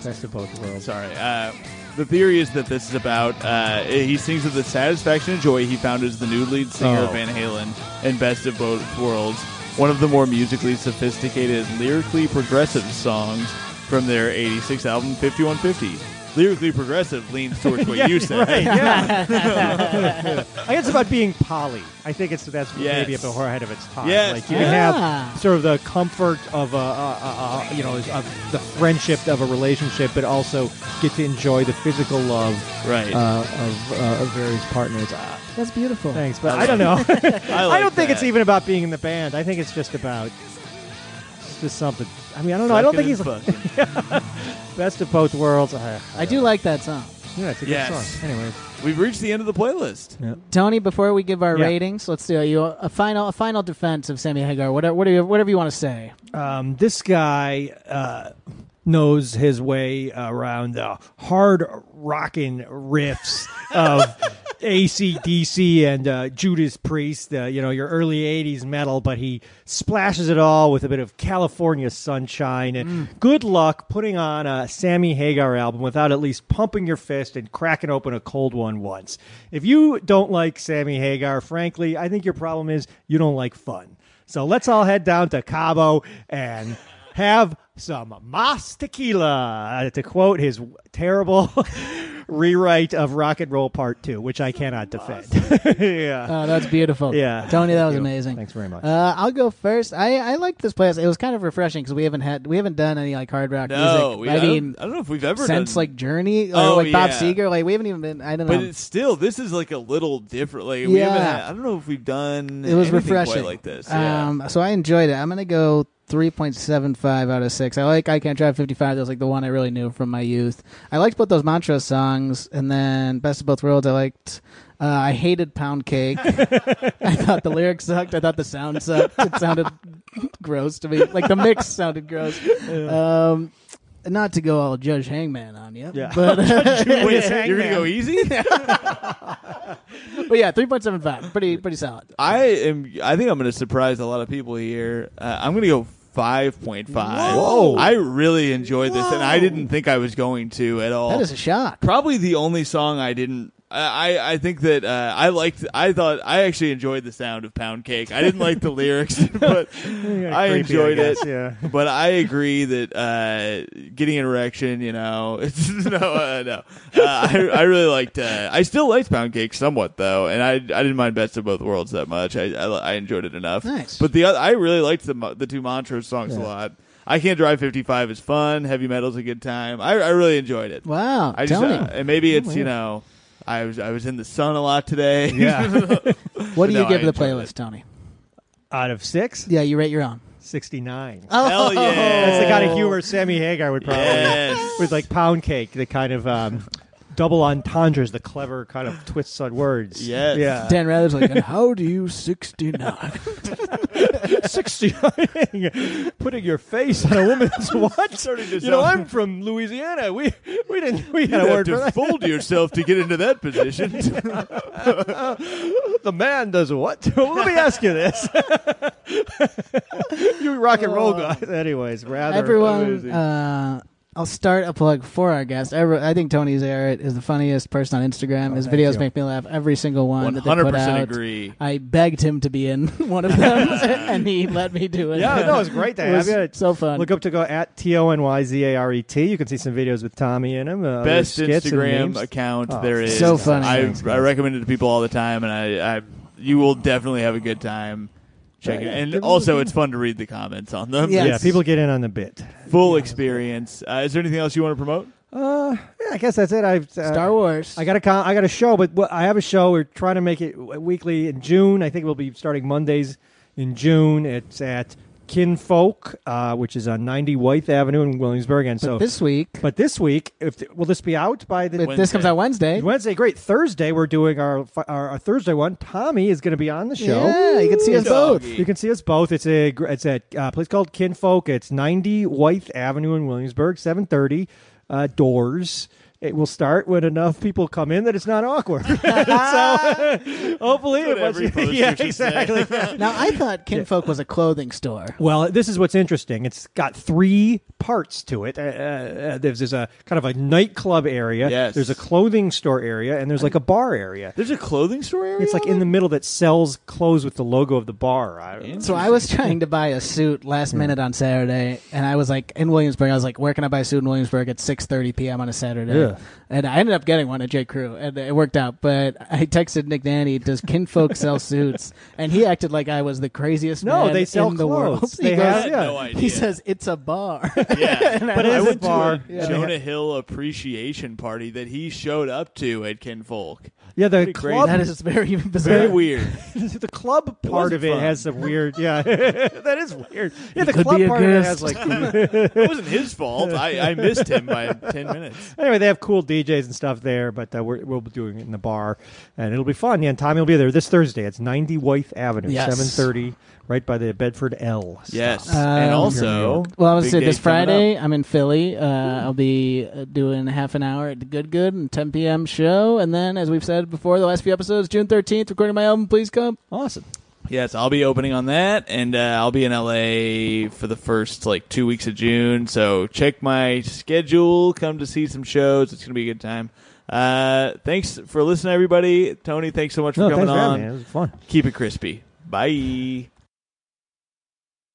best of both worlds. Sorry. Uh, the theory is that this is about. Uh, he sings of the satisfaction and joy he found as the new lead singer Oh. of Van Halen in Best of Both Worlds, one of the more musically sophisticated, lyrically progressive songs from their '86 album 5150. Lyrically progressive leans towards what Yeah, you said. right, yeah. I guess it's about being poly. I think it's that's Yes. maybe at the ahead of its time. Yes. Like you can Yeah. have sort of the comfort of a, uh, uh, uh, you know, of the friendship of a relationship, but also get to enjoy the physical love Right. uh, of, uh, of various partners. Uh, That's beautiful. thanks, but I I, don't know. like- I I, don't think it's even about being in the band. I think it's just about it's just something. I mean, I don't know. I don't think he's and fucking. best of both worlds. Uh, I do like that song. yeah, it's a good Yes. song. Anyways, We've reached the end of the playlist. Tony, before we give our Yeah. ratings, let's do you a final a final defense of Sammy Hagar. Whatever, whatever, whatever you want to say. um, this guy uh, knows his way around the hard rocking riffs of ACDC and uh, Judas Priest, uh, you know, your early 80s metal, but he splashes it all with a bit of California sunshine. And good luck putting on a Sammy Hagar album without at least pumping your fist and cracking open a cold one once. If you don't like Sammy Hagar, frankly, I think your problem is you don't like fun. So let's all head down to Cabo and have some Mas Tequila, uh, to quote his terrible rewrite of Rock and Roll Part 2, which I cannot defend. yeah. Oh, that's beautiful. Yeah. Tony, that Thank was you. amazing. Thanks very much. Uh, I'll go first. I I like this place. It was kind of refreshing because we haven't had we haven't done any like hard rock No, music. we, I I, don't, mean, I don't know if we've ever since done, like Journey or Oh, like Bob yeah. Seger. Like we haven't even been. I don't know. But it's still, this is like a little different. Like we Yeah. haven't had, I don't know if we've done. it was anything refreshing quite like this. Yeah. Um, so I enjoyed it. I'm gonna go 3.75 out of six. I like I Can't Drive 55. That was like the one I really knew from my youth. I liked both those Montrose songs, and then Best of Both Worlds. I liked. Uh, I hated Pound Cake. I thought the lyrics sucked. I thought the sound sucked. It sounded gross to me. Like the mix sounded gross. Um, not to go all Judge Hangman on you, Yeah. but Wait, you're gonna go easy? but yeah, 3.75, pretty pretty solid. I am. I think I'm going to surprise a lot of people here. Uh, I'm going to go five point five. Whoa. I really enjoyed this, and I didn't think I was going to at all. That is a shock. Probably the only song I didn't. I I I think that uh, I liked. I thought I actually enjoyed the sound of Pound Cake. I didn't like the lyrics, but I creepy, enjoyed I it. yeah. But I agree that uh, getting an erection, you know, it's no, uh, no. Uh, I I really liked. Uh, I still liked Pound Cake somewhat though, and I I didn't mind Best of Both Worlds that much. I I, I enjoyed it enough. Nice. But the oth- I really liked the the two Montrose songs a lot. I can't drive 55 is fun. Heavy metal's a good time. I I really enjoyed it. Wow, I just, Tony, uh, and maybe it's you know, I was I was in the sun a lot today. Yeah. what do you no, give I the enjoyed playlist, it. Tony? Out of six, Yeah, you rate your own. 69. Hell yeah! That's the kind of humor Sammy Hagar would probably Yes. with like pound cake, the kind of um, double entendres, the clever kind of twists on words. Yes. Yeah. Dan Rather's like, and how do you 69? 69 putting your face on a woman's what? Starting to You know, I'm from Louisiana. We we didn't we You had a have word for to that. fold yourself to get into that position. the man does what? well, let me ask you this. you rock and roll guys. Anyways, rather Everyone, amazing. uh, I'll start a plug for our guest. Every, I think Tony Zaret is the funniest person on Instagram. His Oh, thank videos you. make me laugh. Every single one that they put 100% agree. I begged him to be in one of them, and he let me do it. Yeah, no, was great to It have was you. So fun. Look up to go at T O N Y Z A R E T. You can see some videos with Tommy in them. Uh, Best Instagram account Oh, there is. So funny. I, I recommend it to people all the time, and I, I you will definitely have a good time checking it. And give also, it's fun to read the comments on them. Yeah. Yeah, people get in on the bit. Full experience. Uh, is there anything else you want to promote? Uh, yeah, I guess that's it. I've uh, Star Wars. I got a con- I got a show, but what- I have a show. We're trying to make it w- weekly in June. I think we'll be starting Mondays in June. It's at Kinfolk, uh, which is on 90 Wythe Avenue in Williamsburg. And but so, this week, but this week, if will this be out by the if this comes out Wednesday. Wednesday? Great. Thursday, we're doing our our, our Thursday one. Tommy is going to be on the show. Yeah, you can see us both. You can see us both. It's a it's a uh, place called Kinfolk. It's 90 Wythe Avenue in Williamsburg. 7:30 uh, doors. It will start when enough people come in that it's not awkward. so hopefully, it was- every yeah, should say. exactly. Now, I thought Kinfolk was a clothing store. Well, this is what's interesting. It's got three parts to it. Uh, uh, there's, there's a kind of a nightclub area. Yes. There's a clothing store area, and there's like a bar area. There's a clothing store area. It's like in the middle that sells clothes with the logo of the bar. I, So I was trying to buy a suit last minute on Saturday, and I was like in Williamsburg. I was like, "Where can I buy a suit in Williamsburg at 6:30 p.m. on a Saturday?" Yeah. And I ended up getting one at J. Crew, and it worked out. But I texted Nick Danny, "Does Kinfolk sell suits?" And he acted like I was the craziest No, man they sell in the world. clothes. He They goes- have- I had yeah. no idea. He says it's a bar. Yeah, But it I a went bar. to a Yeah. Jonah Hill appreciation party that he showed up to at Kinfolk. yeah, the Pretty club. that is very bizarre. Very weird. the club part wasn't of it fun. has some weird. Yeah, that is weird. Yeah, the could club be a part of it guest. has like. It wasn't his fault. I, I missed him by ten minutes. Anyway, they have cool DJs and stuff there, but uh, we're, we'll be doing it in the bar, and it'll be fun. Yeah, and Tommy will be there this Thursday. It's 90 Wythe Avenue, Yes. 7:30, right by the Bedford L. stop. Yes, Um, and also, Well, I was big say this Friday. I'm in Philly. Uh, I'll be uh, doing half an hour at the Good Good and 10 p.m. show, and then as we've said before, the last few episodes, June 13th, recording my album. Please come. Awesome. Yes, I'll be opening on that, and uh, I'll be in LA for the first like two weeks of June. So check my schedule. Come to see some shows. It's gonna be a good time. Uh, thanks for listening, everybody. Tony, thanks so much for No, coming on. having me. It was fun. Keep it crispy. Bye.